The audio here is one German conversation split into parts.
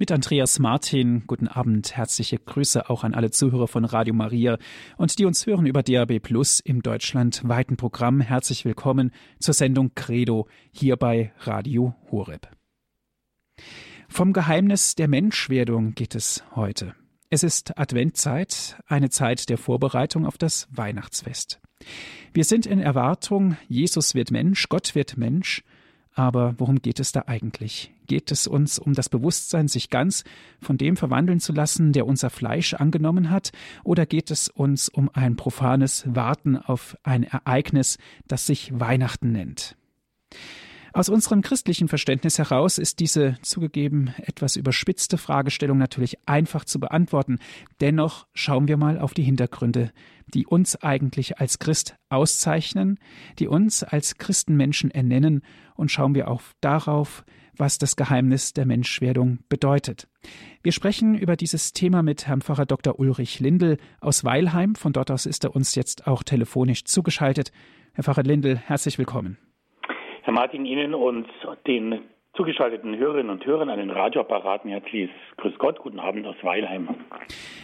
Mit Andreas Martin, guten Abend, herzliche Grüße auch an alle Zuhörer von Radio Maria und die uns hören über DAB Plus im deutschlandweiten Programm. Herzlich willkommen zur Sendung Credo hier bei Radio Horeb. Vom Geheimnis der Menschwerdung geht es heute. Es ist Adventzeit, eine Zeit der Vorbereitung auf das Weihnachtsfest. Wir sind in Erwartung, Jesus wird Mensch, Gott wird Mensch, aber worum geht es da eigentlich? Geht es uns um das Bewusstsein, sich ganz von dem verwandeln zu lassen, der unser Fleisch angenommen hat, oder geht es uns um ein profanes Warten auf ein Ereignis, das sich Weihnachten nennt? Aus unserem christlichen Verständnis heraus ist diese zugegeben etwas überspitzte Fragestellung natürlich einfach zu beantworten. Dennoch schauen wir mal auf die Hintergründe, die uns eigentlich als Christ auszeichnen, die uns als Christenmenschen ernennen und schauen wir auch darauf, was das Geheimnis der Menschwerdung bedeutet. Wir sprechen über dieses Thema mit Herrn Pfarrer Dr. Ulrich Lindel aus Weilheim. Von dort aus ist er uns jetzt auch telefonisch zugeschaltet. Herr Pfarrer Lindel, herzlich willkommen. Herr Martin, Ihnen und den zugeschalteten Hörerinnen und Hörern an den Radioapparaten herzliches Grüß Gott, guten Abend aus Weilheim.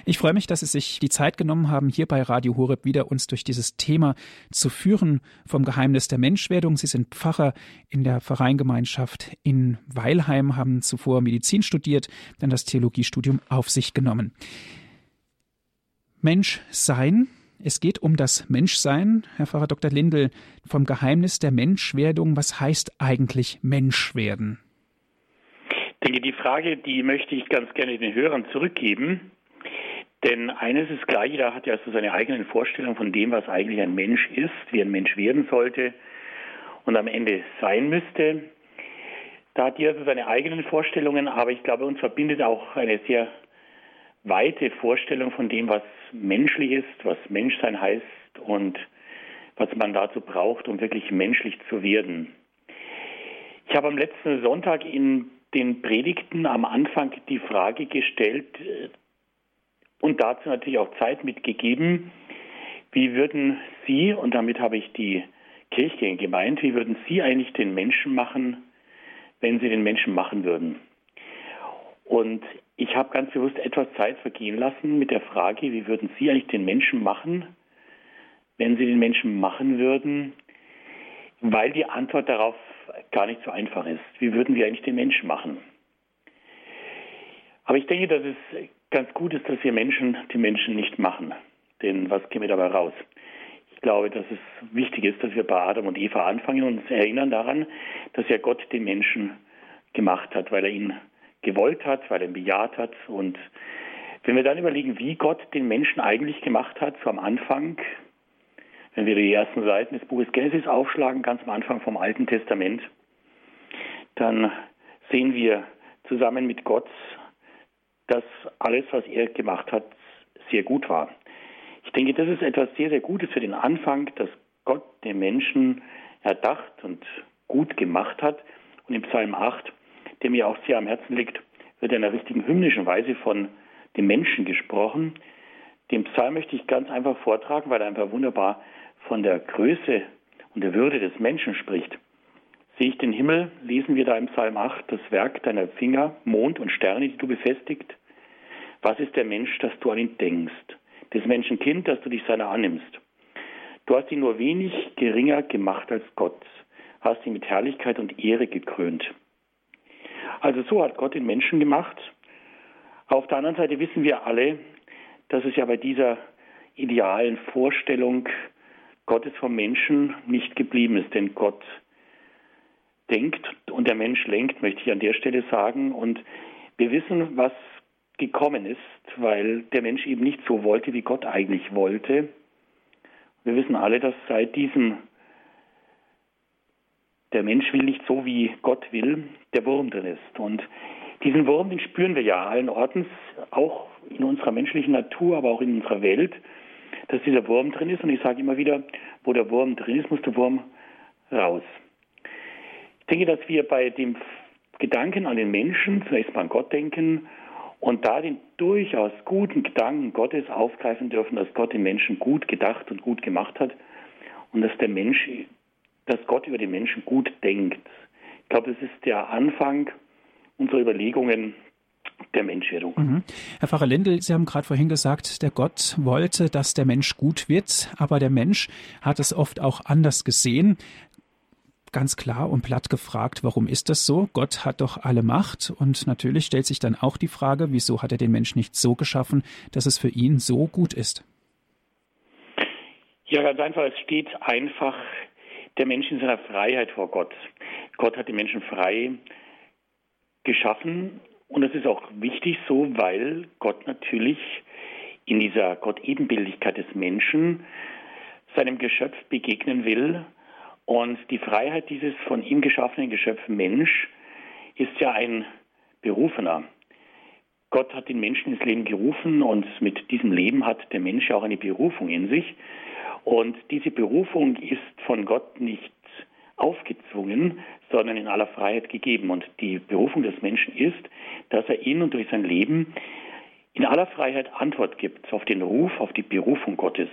Ich freue mich, dass Sie sich die Zeit genommen haben, hier bei Radio Horeb wieder uns durch dieses Thema zu führen vom Geheimnis der Menschwerdung. Sie sind Pfarrer in der Vereingemeinschaft in Weilheim, haben zuvor Medizin studiert, dann das Theologiestudium auf sich genommen. Mensch sein, es geht um das Menschsein, Herr Pfarrer Dr. Lindel, vom Geheimnis der Menschwerdung. Was heißt eigentlich Menschwerden? Ich denke, die Frage, die möchte ich ganz gerne den Hörern zurückgeben. Denn eines ist klar, jeder hat ja so seine eigenen Vorstellungen von dem, was eigentlich ein Mensch ist, wie ein Mensch werden sollte und am Ende sein müsste. Da hat jeder so seine eigenen Vorstellungen, aber ich glaube, uns verbindet auch eine sehr weite Vorstellung von dem, was menschlich ist, was Menschsein heißt und was man dazu braucht, um wirklich menschlich zu werden. Ich habe am letzten Sonntag in den Predigten am Anfang die Frage gestellt äh, und dazu natürlich auch Zeit mitgegeben, wie würden Sie, und damit habe ich die Kirchgänge gemeint, wie würden Sie eigentlich den Menschen machen, wenn Sie den Menschen machen würden? Und ich habe ganz bewusst etwas Zeit vergehen lassen mit der Frage, wie würden Sie eigentlich den Menschen machen, wenn Sie den Menschen machen würden, weil die Antwort darauf gar nicht so einfach ist. Wie würden wir eigentlich den Menschen machen? Aber ich denke, dass es ganz gut ist, dass wir Menschen die Menschen nicht machen. Denn was käme dabei raus? Ich glaube, dass es wichtig ist, dass wir bei Adam und Eva anfangen und uns erinnern daran, dass ja Gott den Menschen gemacht hat, weil er ihn gewollt hat, weil er ihn bejaht hat. Und wenn wir dann überlegen, wie Gott den Menschen eigentlich gemacht hat, so am Anfang, wenn wir die ersten Seiten des Buches Genesis aufschlagen, ganz am Anfang vom Alten Testament, dann sehen wir zusammen mit Gott, dass alles, was er gemacht hat, sehr gut war. Ich denke, das ist etwas sehr, sehr Gutes für den Anfang, dass Gott den Menschen erdacht und gut gemacht hat. Und im Psalm 8 der mir auch sehr am Herzen liegt, wird in einer richtigen hymnischen Weise von dem Menschen gesprochen. Den Psalm möchte ich ganz einfach vortragen, weil er einfach wunderbar von der Größe und der Würde des Menschen spricht. Sehe ich den Himmel, lesen wir da im Psalm 8, das Werk deiner Finger, Mond und Sterne, die du befestigt. Was ist der Mensch, dass du an ihn denkst? Des Menschen Kind, dass du dich seiner annimmst. Du hast ihn nur wenig geringer gemacht als Gott, hast ihn mit Herrlichkeit und Ehre gekrönt. Also so hat Gott den Menschen gemacht. Auf der anderen Seite wissen wir alle, dass es ja bei dieser idealen Vorstellung Gottes vom Menschen nicht geblieben ist, denn Gott denkt und der Mensch lenkt, möchte ich an der Stelle sagen. Und wir wissen, was gekommen ist, weil der Mensch eben nicht so wollte, wie Gott eigentlich wollte. Wir wissen alle, dass seit diesem der Mensch will nicht so, wie Gott will, der Wurm drin ist. Und diesen Wurm, den spüren wir ja allen Ortens, auch in unserer menschlichen Natur, aber auch in unserer Welt, dass dieser Wurm drin ist. Und ich sage immer wieder, wo der Wurm drin ist, muss der Wurm raus. Ich denke, dass wir bei dem Gedanken an den Menschen zunächst mal an Gott denken und da den durchaus guten Gedanken Gottes aufgreifen dürfen, dass Gott den Menschen gut gedacht und gut gemacht hat und dass der Mensch dass Gott über den Menschen gut denkt. Ich glaube, das ist der Anfang unserer Überlegungen der Menschwerdung. Mhm. Herr Pfarrer Lindel, Sie haben gerade vorhin gesagt, der Gott wollte, dass der Mensch gut wird, aber der Mensch hat es oft auch anders gesehen. Ganz klar und platt gefragt, warum ist das so? Gott hat doch alle Macht und natürlich stellt sich dann auch die Frage, wieso hat er den Menschen nicht so geschaffen, dass es für ihn so gut ist? Ja, ganz einfach, es steht einfach der Mensch in seiner Freiheit vor Gott. Gott hat den Menschen frei geschaffen und das ist auch wichtig so, weil Gott natürlich in dieser Gott-Ebenbildlichkeit des Menschen seinem Geschöpf begegnen will. Und die Freiheit dieses von ihm geschaffenen Geschöpf Mensch ist ja ein Berufener. Gott hat den Menschen ins Leben gerufen und mit diesem Leben hat der Mensch auch eine Berufung in sich. Und diese Berufung ist von Gott nicht aufgezwungen, sondern in aller Freiheit gegeben. Und die Berufung des Menschen ist, dass er in und durch sein Leben in aller Freiheit Antwort gibt auf den Ruf, auf die Berufung Gottes.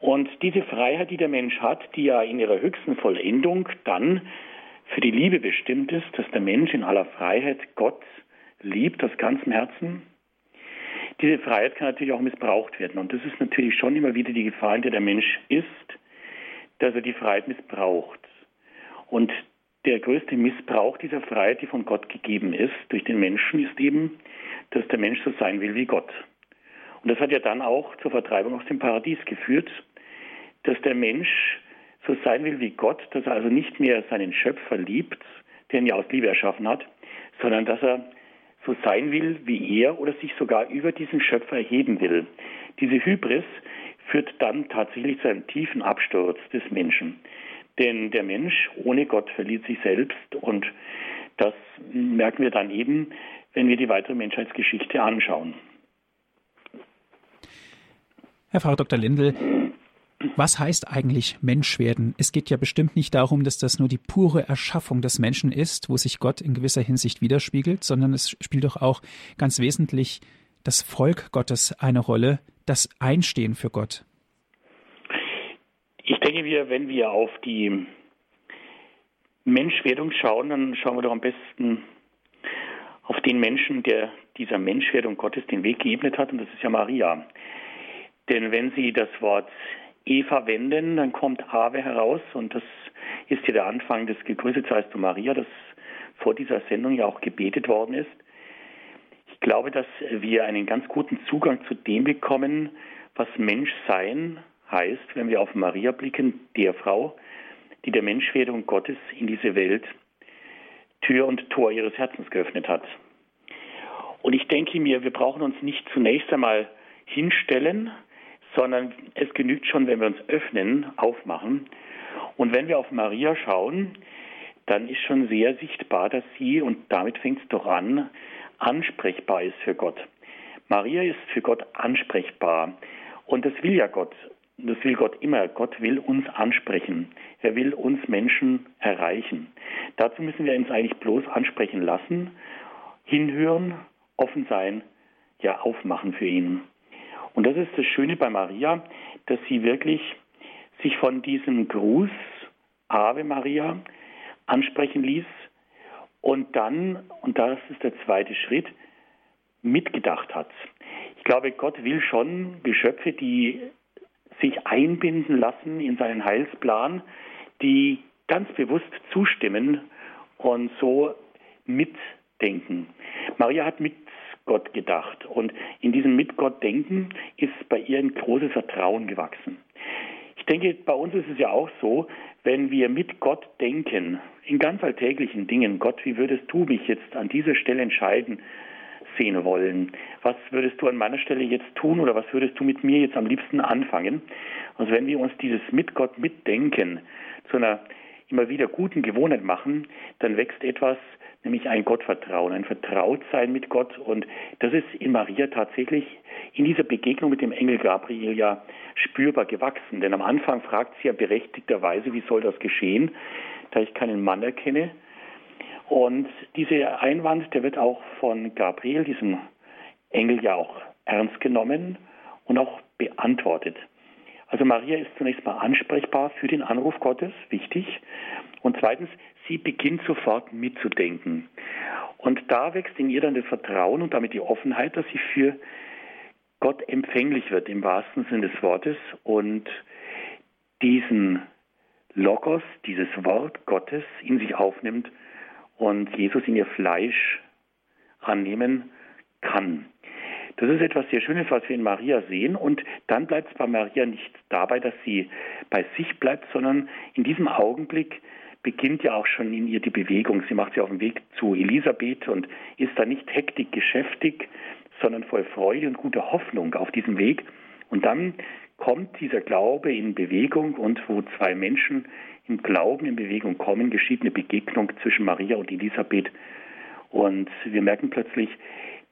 Und diese Freiheit, die der Mensch hat, die ja in ihrer höchsten Vollendung dann für die Liebe bestimmt ist, dass der Mensch in aller Freiheit Gott liebt aus ganzem Herzen, diese Freiheit kann natürlich auch missbraucht werden. Und das ist natürlich schon immer wieder die Gefahr, in der der Mensch ist, dass er die Freiheit missbraucht. Und der größte Missbrauch dieser Freiheit, die von Gott gegeben ist, durch den Menschen, ist eben, dass der Mensch so sein will wie Gott. Und das hat ja dann auch zur Vertreibung aus dem Paradies geführt, dass der Mensch so sein will wie Gott, dass er also nicht mehr seinen Schöpfer liebt, der ihn ja aus Liebe erschaffen hat, sondern dass er so sein will wie er oder sich sogar über diesen Schöpfer erheben will. Diese Hybris führt dann tatsächlich zu einem tiefen Absturz des Menschen. Denn der Mensch ohne Gott verliert sich selbst und das merken wir dann eben, wenn wir die weitere Menschheitsgeschichte anschauen. Herr Frau Dr. Lindel, was heißt eigentlich Mensch werden? Es geht ja bestimmt nicht darum, dass das nur die pure Erschaffung des Menschen ist, wo sich Gott in gewisser Hinsicht widerspiegelt, sondern es spielt doch auch ganz wesentlich das Volk Gottes eine Rolle, das Einstehen für Gott. Ich denke, wir, wenn wir auf die Menschwerdung schauen, dann schauen wir doch am besten auf den Menschen, der dieser Menschwerdung Gottes den Weg geebnet hat, und das ist ja Maria. Denn wenn Sie das Wort Eva wenden, dann kommt Ave heraus, und das ist hier der Anfang des Gegrüßet seist du Maria, das vor dieser Sendung ja auch gebetet worden ist. Ich glaube, dass wir einen ganz guten Zugang zu dem bekommen, was Menschsein heißt, wenn wir auf Maria blicken, der Frau, die der Menschwerdung Gottes in diese Welt Tür und Tor ihres Herzens geöffnet hat. Und ich denke mir, wir brauchen uns nicht zunächst einmal hinstellen, sondern es genügt schon, wenn wir uns öffnen, aufmachen. Und wenn wir auf Maria schauen, dann ist schon sehr sichtbar, dass sie, und damit fängt es doch an, ansprechbar ist für Gott. Maria ist für Gott ansprechbar. Und das will ja Gott. Das will Gott immer. Gott will uns ansprechen. Er will uns Menschen erreichen. Dazu müssen wir uns eigentlich bloß ansprechen lassen, hinhören, offen sein, ja aufmachen für ihn. Und das ist das Schöne bei Maria, dass sie wirklich sich von diesem Gruß Ave Maria ansprechen ließ und dann, und das ist der zweite Schritt, mitgedacht hat. Ich glaube, Gott will schon Geschöpfe, die sich einbinden lassen in seinen Heilsplan, die ganz bewusst zustimmen und so mitdenken. Maria hat mit Gott gedacht und in diesem mit Gott denken ist bei ihr ein großes Vertrauen gewachsen. Ich denke, bei uns ist es ja auch so, wenn wir mit Gott denken, in ganz alltäglichen Dingen, Gott, wie würdest du mich jetzt an dieser Stelle entscheiden, sehen wollen. Was würdest du an meiner Stelle jetzt tun oder was würdest du mit mir jetzt am liebsten anfangen? Also wenn wir uns dieses mit Gott mitdenken zu einer immer wieder guten Gewohnheit machen, dann wächst etwas, nämlich ein Gottvertrauen, ein Vertrautsein mit Gott. Und das ist in Maria tatsächlich in dieser Begegnung mit dem Engel Gabriel ja spürbar gewachsen. Denn am Anfang fragt sie ja berechtigterweise, wie soll das geschehen, da ich keinen Mann erkenne. Und dieser Einwand, der wird auch von Gabriel, diesem Engel, ja auch ernst genommen und auch beantwortet. Also Maria ist zunächst mal ansprechbar für den Anruf Gottes, wichtig. Und zweitens, sie beginnt sofort mitzudenken. Und da wächst in ihr dann das Vertrauen und damit die Offenheit, dass sie für Gott empfänglich wird im wahrsten Sinne des Wortes und diesen Logos, dieses Wort Gottes in sich aufnimmt und Jesus in ihr Fleisch annehmen kann. Das ist etwas sehr Schönes, was wir in Maria sehen. Und dann bleibt es bei Maria nicht dabei, dass sie bei sich bleibt, sondern in diesem Augenblick beginnt ja auch schon in ihr die Bewegung. Sie macht sich auf den Weg zu Elisabeth und ist da nicht hektik geschäftig, sondern voll Freude und guter Hoffnung auf diesem Weg. Und dann kommt dieser Glaube in Bewegung und wo zwei Menschen im Glauben in Bewegung kommen, geschieht eine Begegnung zwischen Maria und Elisabeth. Und wir merken plötzlich,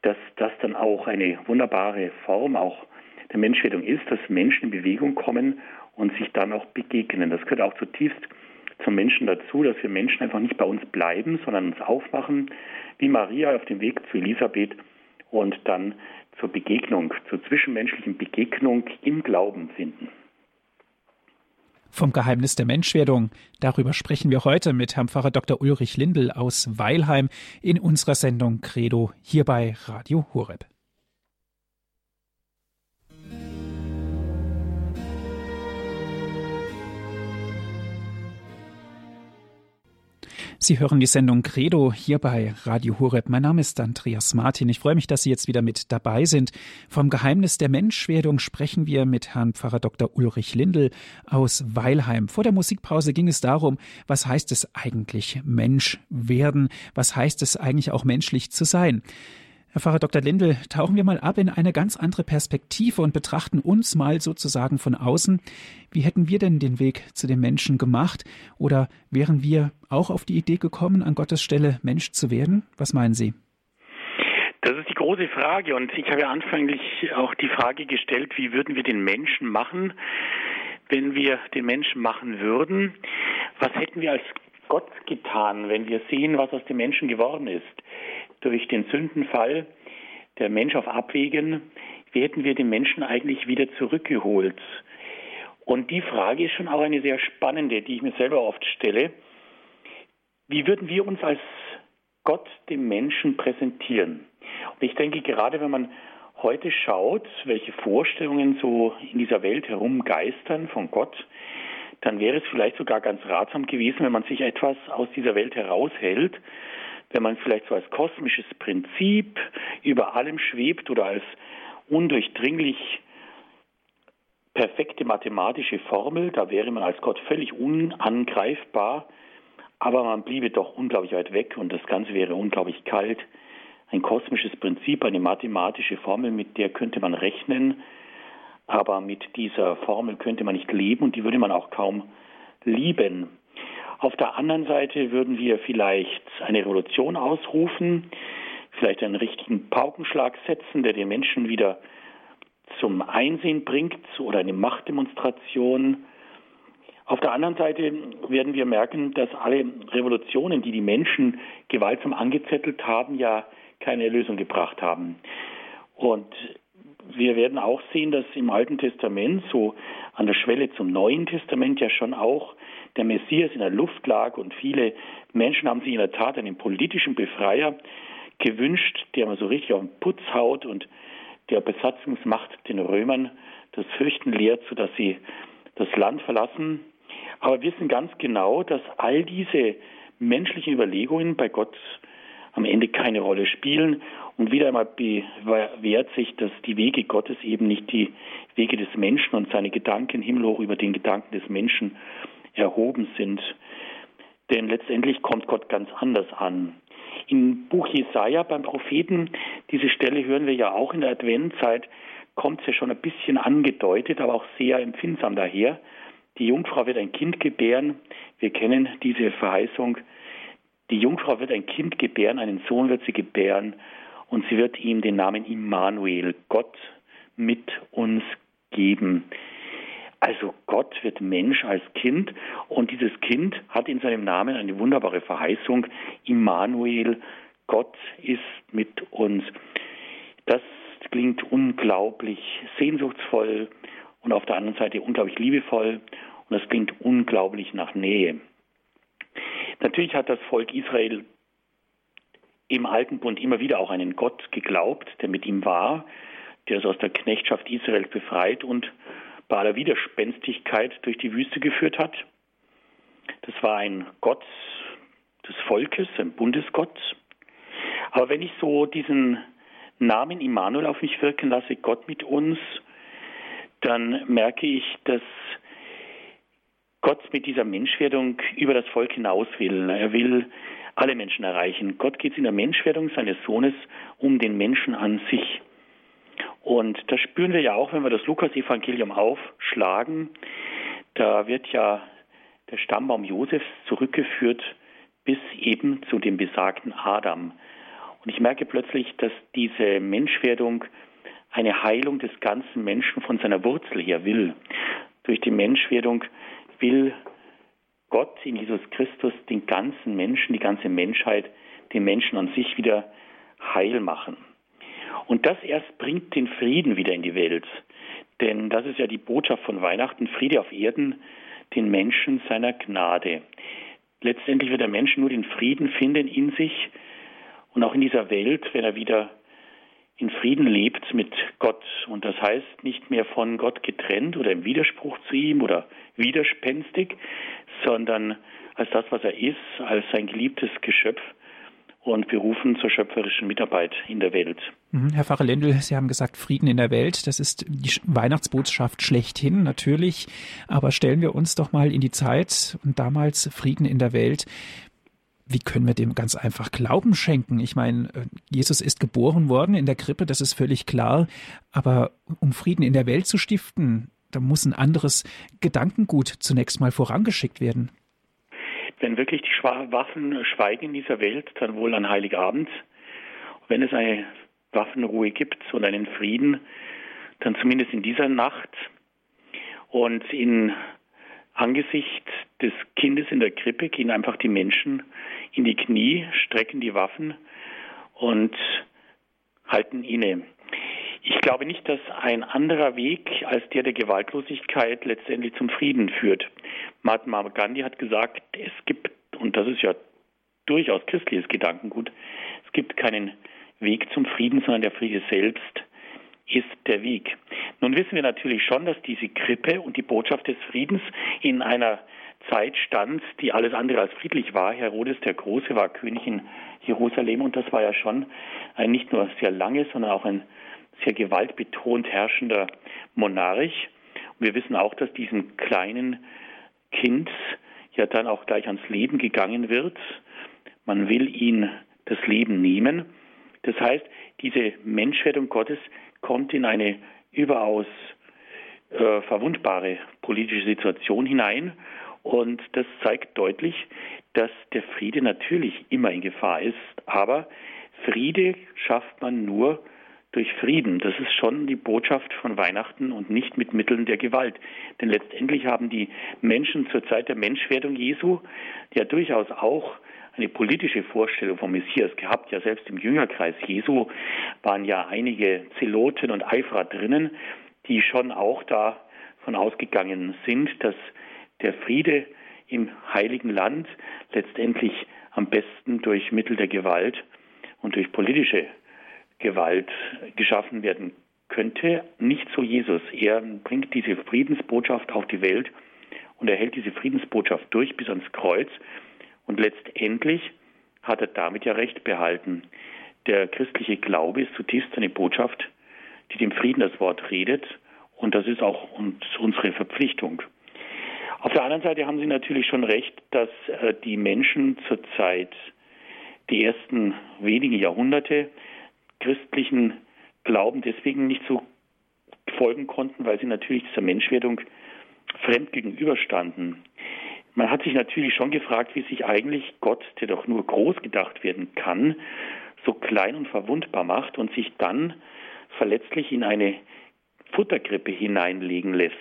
dass das dann auch eine wunderbare Form auch der Menschwerdung ist, dass Menschen in Bewegung kommen und sich dann auch begegnen. Das gehört auch zutiefst zum Menschen dazu, dass wir Menschen einfach nicht bei uns bleiben, sondern uns aufmachen, wie Maria auf dem Weg zu Elisabeth und dann zur Begegnung, zur zwischenmenschlichen Begegnung im Glauben finden. Vom Geheimnis der Menschwerdung. Darüber sprechen wir heute mit Herrn Pfarrer Dr. Ulrich Lindel aus Weilheim in unserer Sendung Credo hier bei Radio Horeb. Sie hören die Sendung Credo hier bei Radio Horeb. Mein Name ist Andreas Martin. Ich freue mich, dass Sie jetzt wieder mit dabei sind. Vom Geheimnis der Menschwerdung sprechen wir mit Herrn Pfarrer Dr. Ulrich Lindel aus Weilheim. Vor der Musikpause ging es darum, was heißt es eigentlich Mensch werden? Was heißt es eigentlich auch menschlich zu sein? Herr Pfarrer Dr. Lindel, tauchen wir mal ab in eine ganz andere Perspektive und betrachten uns mal sozusagen von außen. Wie hätten wir denn den Weg zu den Menschen gemacht? Oder wären wir auch auf die Idee gekommen, an Gottes Stelle Mensch zu werden? Was meinen Sie? Das ist die große Frage und ich habe ja anfänglich auch die Frage gestellt, wie würden wir den Menschen machen, wenn wir den Menschen machen würden? Was hätten wir als Gott getan, wenn wir sehen, was aus dem Menschen geworden ist? Durch den Sündenfall der Mensch auf Abwägen, hätten wir den Menschen eigentlich wieder zurückgeholt? Und die Frage ist schon auch eine sehr spannende, die ich mir selber oft stelle. Wie würden wir uns als Gott dem Menschen präsentieren? Und ich denke, gerade wenn man heute schaut, welche Vorstellungen so in dieser Welt herumgeistern von Gott, dann wäre es vielleicht sogar ganz ratsam gewesen, wenn man sich etwas aus dieser Welt heraushält wenn man vielleicht so als kosmisches Prinzip über allem schwebt oder als undurchdringlich perfekte mathematische Formel, da wäre man als Gott völlig unangreifbar, aber man bliebe doch unglaublich weit weg und das Ganze wäre unglaublich kalt. Ein kosmisches Prinzip, eine mathematische Formel, mit der könnte man rechnen, aber mit dieser Formel könnte man nicht leben und die würde man auch kaum lieben. Auf der anderen Seite würden wir vielleicht eine Revolution ausrufen, vielleicht einen richtigen Paukenschlag setzen, der den Menschen wieder zum Einsehen bringt oder eine Machtdemonstration. Auf der anderen Seite werden wir merken, dass alle Revolutionen, die die Menschen gewaltsam angezettelt haben, ja keine Erlösung gebracht haben. Und wir werden auch sehen, dass im Alten Testament, so an der Schwelle zum Neuen Testament, ja schon auch der Messias in der Luft lag und viele Menschen haben sich in der Tat einen politischen Befreier gewünscht, der mal so richtig auf den Putz haut und der Besatzungsmacht den Römern das Fürchten lehrt, sodass sie das Land verlassen. Aber wir wissen ganz genau, dass all diese menschlichen Überlegungen bei Gott am Ende keine Rolle spielen. Und wieder einmal bewährt sich, dass die Wege Gottes eben nicht die Wege des Menschen und seine Gedanken himmelhoch über den Gedanken des Menschen erhoben sind. Denn letztendlich kommt Gott ganz anders an. Im Buch Jesaja beim Propheten, diese Stelle hören wir ja auch in der Adventzeit, kommt es ja schon ein bisschen angedeutet, aber auch sehr empfindsam daher. Die Jungfrau wird ein Kind gebären. Wir kennen diese Verheißung. Die Jungfrau wird ein Kind gebären, einen Sohn wird sie gebären und sie wird ihm den Namen Immanuel, Gott mit uns geben. Also Gott wird Mensch als Kind und dieses Kind hat in seinem Namen eine wunderbare Verheißung. Immanuel, Gott ist mit uns. Das klingt unglaublich sehnsuchtsvoll und auf der anderen Seite unglaublich liebevoll und das klingt unglaublich nach Nähe. Natürlich hat das Volk Israel im Alten Bund immer wieder auch einen Gott geglaubt, der mit ihm war, der es aus der Knechtschaft Israels befreit und bei aller Widerspenstigkeit durch die Wüste geführt hat. Das war ein Gott des Volkes, ein Bundesgott. Aber wenn ich so diesen Namen Immanuel auf mich wirken lasse, Gott mit uns, dann merke ich, dass Gott mit dieser Menschwerdung über das Volk hinaus will. Er will alle Menschen erreichen. Gott geht in der Menschwerdung seines Sohnes um den Menschen an sich. Und das spüren wir ja auch, wenn wir das Lukas-Evangelium aufschlagen. Da wird ja der Stammbaum Josefs zurückgeführt bis eben zu dem besagten Adam. Und ich merke plötzlich, dass diese Menschwerdung eine Heilung des ganzen Menschen von seiner Wurzel her will. Durch die Menschwerdung will Gott in Jesus Christus den ganzen Menschen, die ganze Menschheit, den Menschen an sich wieder heil machen. Und das erst bringt den Frieden wieder in die Welt. Denn das ist ja die Botschaft von Weihnachten, Friede auf Erden, den Menschen seiner Gnade. Letztendlich wird der Mensch nur den Frieden finden in sich und auch in dieser Welt, wenn er wieder in Frieden lebt mit Gott. Und das heißt nicht mehr von Gott getrennt oder im Widerspruch zu ihm oder widerspenstig, sondern als das, was er ist, als sein geliebtes Geschöpf und berufen zur schöpferischen Mitarbeit in der Welt. Mhm. Herr Pfarrer Lendl, Sie haben gesagt, Frieden in der Welt, das ist die Weihnachtsbotschaft schlechthin, natürlich. Aber stellen wir uns doch mal in die Zeit und damals Frieden in der Welt wie können wir dem ganz einfach Glauben schenken? Ich meine, äh, Jesus ist geboren worden in der Krippe, das ist völlig klar. Aber um Frieden in der Welt zu stiften, da muss ein anderes Gedankengut zunächst mal vorangeschickt werden. Wenn wirklich die Waffen schweigen in dieser Welt, dann wohl an Heiligabend. Wenn es eine Waffenruhe gibt und einen Frieden, dann zumindest in dieser Nacht. Und in Angesichts des Kindes in der Krippe gehen einfach die Menschen in die Knie, strecken die Waffen und halten inne. Ich glaube nicht, dass ein anderer Weg als der der Gewaltlosigkeit letztendlich zum Frieden führt. Mahatma Gandhi hat gesagt, es gibt, und das ist ja durchaus christliches Gedankengut, es gibt keinen Weg zum Frieden, sondern der Friede selbst ist der Weg. Nun wissen wir natürlich schon, dass diese Krippe und die Botschaft des Friedens in einer Zeit stand, die alles andere als friedlich war. Herodes der Große war König in Jerusalem und das war ja schon ein nicht nur sehr lange, sondern auch ein sehr gewaltbetont herrschender Monarch. Und wir wissen auch, dass diesem kleinen Kind ja dann auch gleich ans Leben gegangen wird. Man will ihn das Leben nehmen. Das heißt, diese Menschwerdung Gottes kommt in eine überaus äh, verwundbare politische Situation hinein. Und das zeigt deutlich, dass der Friede natürlich immer in Gefahr ist. Aber Friede schafft man nur durch Frieden. Das ist schon die Botschaft von Weihnachten und nicht mit Mitteln der Gewalt. Denn letztendlich haben die Menschen zur Zeit der Menschwerdung Jesu ja durchaus auch eine politische Vorstellung vom Messias gehabt. Ja, selbst im Jüngerkreis Jesu waren ja einige Zeloten und Eiferer drinnen, die schon auch davon ausgegangen sind, dass der Friede im heiligen Land letztendlich am besten durch Mittel der Gewalt und durch politische Gewalt geschaffen werden könnte. Nicht so Jesus. Er bringt diese Friedensbotschaft auf die Welt und er hält diese Friedensbotschaft durch bis ans Kreuz. Und letztendlich hat er damit ja Recht behalten. Der christliche Glaube ist zutiefst eine Botschaft, die dem Frieden das Wort redet. Und das ist auch unsere Verpflichtung. Auf der anderen Seite haben Sie natürlich schon recht, dass äh, die Menschen zur Zeit die ersten wenigen Jahrhunderte christlichen Glauben deswegen nicht so folgen konnten, weil sie natürlich dieser Menschwerdung fremd gegenüberstanden. Man hat sich natürlich schon gefragt, wie sich eigentlich Gott, der doch nur groß gedacht werden kann, so klein und verwundbar macht und sich dann verletzlich in eine Futtergrippe hineinlegen lässt.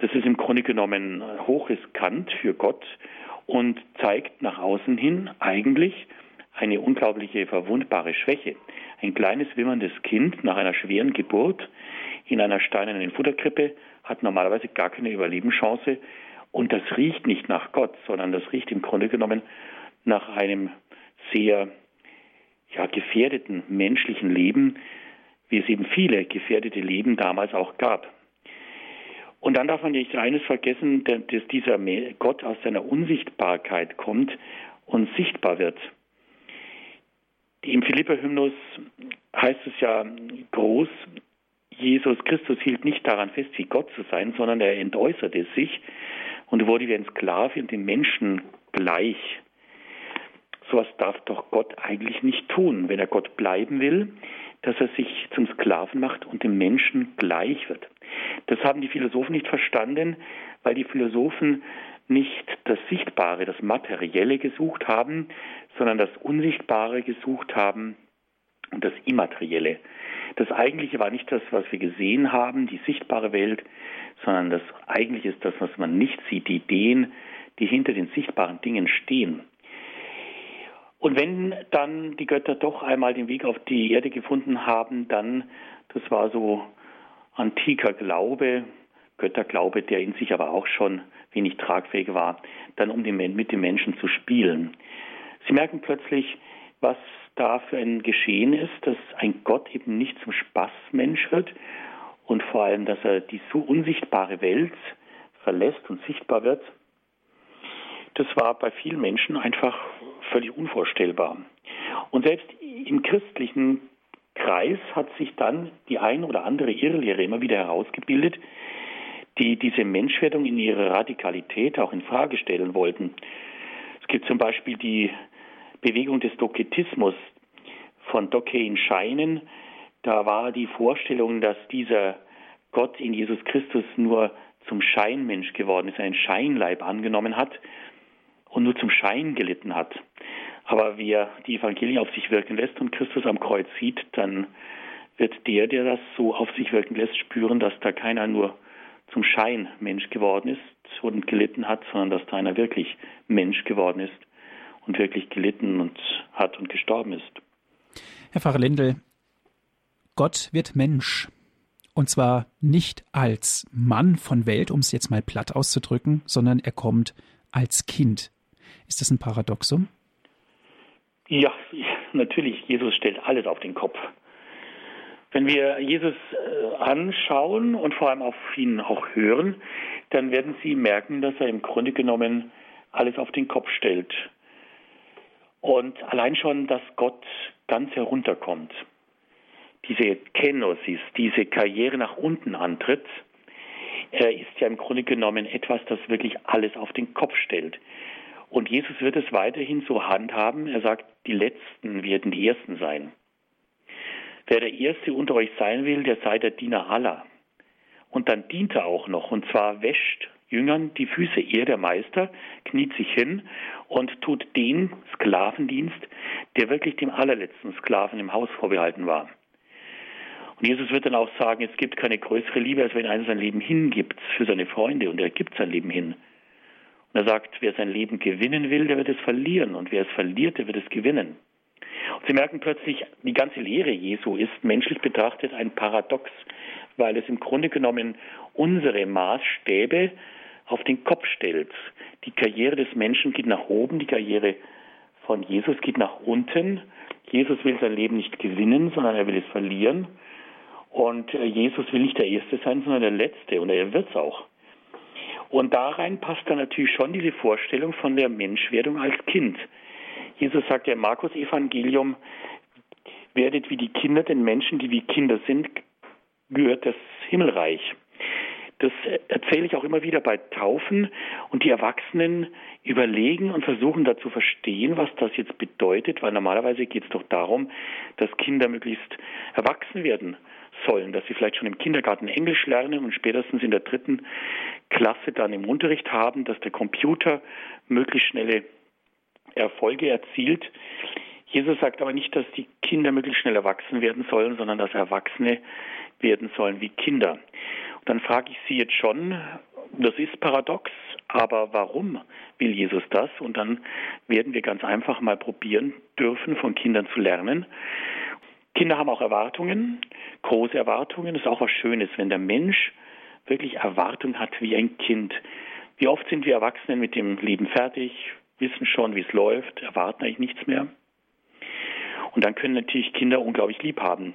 Das ist im Grunde genommen hochriskant für Gott und zeigt nach außen hin eigentlich eine unglaubliche verwundbare Schwäche. Ein kleines wimmerndes Kind nach einer schweren Geburt in einer steinernen Futterkrippe hat normalerweise gar keine Überlebenschance und das riecht nicht nach Gott, sondern das riecht im Grunde genommen nach einem sehr ja, gefährdeten menschlichen Leben, wie es eben viele gefährdete Leben damals auch gab. Und dann darf man nicht eines vergessen, dass dieser Gott aus seiner Unsichtbarkeit kommt und sichtbar wird. Im Philipper-Hymnus heißt es ja groß, Jesus Christus hielt nicht daran fest, wie Gott zu sein, sondern er entäußerte sich und wurde wie ein Sklave und den Menschen gleich. Sowas darf doch Gott eigentlich nicht tun, wenn er Gott bleiben will, dass er sich zum Sklaven macht und dem Menschen gleich wird. Das haben die Philosophen nicht verstanden, weil die Philosophen nicht das Sichtbare, das Materielle gesucht haben, sondern das Unsichtbare gesucht haben und das Immaterielle. Das Eigentliche war nicht das, was wir gesehen haben, die sichtbare Welt, sondern das Eigentliche ist das, was man nicht sieht, die Ideen, die hinter den sichtbaren Dingen stehen. Und wenn dann die Götter doch einmal den Weg auf die Erde gefunden haben, dann, das war so antiker Glaube, Götterglaube, der in sich aber auch schon wenig tragfähig war, dann um den, mit den Menschen zu spielen. Sie merken plötzlich, was da für ein Geschehen ist, dass ein Gott eben nicht zum Spaßmensch wird und vor allem, dass er die so unsichtbare Welt verlässt und sichtbar wird. Das war bei vielen Menschen einfach völlig unvorstellbar. Und selbst im christlichen Kreis hat sich dann die ein oder andere Irrlehre immer wieder herausgebildet, die diese Menschwerdung in ihrer Radikalität auch in Frage stellen wollten. Es gibt zum Beispiel die Bewegung des Doketismus von Docke in Scheinen. Da war die Vorstellung, dass dieser Gott in Jesus Christus nur zum Scheinmensch geworden ist, einen Scheinleib angenommen hat und nur zum Schein gelitten hat. Aber wer die Evangelien auf sich wirken lässt und Christus am Kreuz sieht, dann wird der, der das so auf sich wirken lässt, spüren, dass da keiner nur zum Schein Mensch geworden ist und gelitten hat, sondern dass da einer wirklich Mensch geworden ist und wirklich gelitten und hat und gestorben ist. Herr Pfarrer Lindel, Gott wird Mensch. Und zwar nicht als Mann von Welt, um es jetzt mal platt auszudrücken, sondern er kommt als Kind. Ist das ein Paradoxum? Ja, natürlich, Jesus stellt alles auf den Kopf. Wenn wir Jesus äh, anschauen und vor allem auf ihn auch hören, dann werden Sie merken, dass er im Grunde genommen alles auf den Kopf stellt. Und allein schon, dass Gott ganz herunterkommt, diese Kenosis, diese Karriere nach unten antritt, ist ja im Grunde genommen etwas, das wirklich alles auf den Kopf stellt. Und Jesus wird es weiterhin so handhaben. Er sagt, die Letzten werden die Ersten sein. Wer der Erste unter euch sein will, der sei der Diener aller. Und dann dient er auch noch, und zwar wäscht Jüngern die Füße. Er, der Meister, kniet sich hin und tut den Sklavendienst, der wirklich dem allerletzten Sklaven im Haus vorbehalten war. Und Jesus wird dann auch sagen, es gibt keine größere Liebe, als wenn einer sein Leben hingibt für seine Freunde, und er gibt sein Leben hin. Und er sagt, wer sein Leben gewinnen will, der wird es verlieren. Und wer es verliert, der wird es gewinnen. Und Sie merken plötzlich, die ganze Lehre Jesu ist menschlich betrachtet ein Paradox, weil es im Grunde genommen unsere Maßstäbe auf den Kopf stellt. Die Karriere des Menschen geht nach oben, die Karriere von Jesus geht nach unten. Jesus will sein Leben nicht gewinnen, sondern er will es verlieren. Und äh, Jesus will nicht der Erste sein, sondern der Letzte. Und er wird es auch. Und da rein passt dann natürlich schon diese Vorstellung von der Menschwerdung als Kind. Jesus sagt ja im Markus-Evangelium, werdet wie die Kinder, denn Menschen, die wie Kinder sind, gehört das Himmelreich. Das erzähle ich auch immer wieder bei Taufen und die Erwachsenen überlegen und versuchen da zu verstehen, was das jetzt bedeutet, weil normalerweise geht es doch darum, dass Kinder möglichst erwachsen werden sollen, dass sie vielleicht schon im Kindergarten Englisch lernen und spätestens in der dritten Klasse dann im Unterricht haben, dass der Computer möglichst schnelle Erfolge erzielt. Jesus sagt aber nicht, dass die Kinder möglichst schnell erwachsen werden sollen, sondern dass Erwachsene werden sollen wie Kinder. Und dann frage ich Sie jetzt schon, das ist paradox, aber warum will Jesus das? Und dann werden wir ganz einfach mal probieren dürfen, von Kindern zu lernen. Kinder haben auch Erwartungen, große Erwartungen. Das ist auch was Schönes, wenn der Mensch wirklich Erwartungen hat wie ein Kind. Wie oft sind wir Erwachsenen mit dem Leben fertig, wissen schon, wie es läuft, erwarten eigentlich nichts mehr. Und dann können natürlich Kinder unglaublich lieb haben.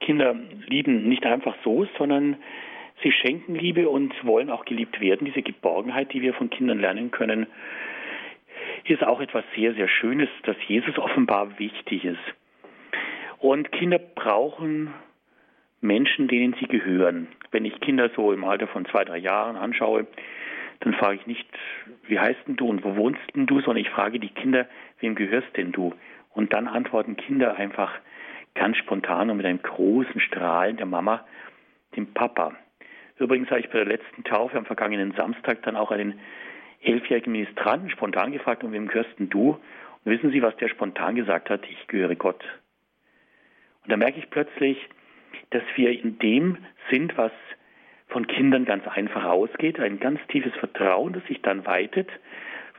Kinder lieben nicht einfach so, sondern sie schenken Liebe und wollen auch geliebt werden. Diese Geborgenheit, die wir von Kindern lernen können, ist auch etwas sehr, sehr Schönes, dass Jesus offenbar wichtig ist. Und Kinder brauchen Menschen, denen sie gehören. Wenn ich Kinder so im Alter von zwei, drei Jahren anschaue, dann frage ich nicht, wie heißt denn du und wo wohnst denn du, sondern ich frage die Kinder, wem gehörst denn du? Und dann antworten Kinder einfach ganz spontan und mit einem großen Strahlen der Mama, dem Papa. Übrigens habe ich bei der letzten Taufe am vergangenen Samstag dann auch einen elfjährigen Ministranten spontan gefragt, und wem gehörst denn du? Und wissen Sie, was der spontan gesagt hat? Ich gehöre Gott. Und da merke ich plötzlich, dass wir in dem sind, was von Kindern ganz einfach ausgeht, ein ganz tiefes Vertrauen, das sich dann weitet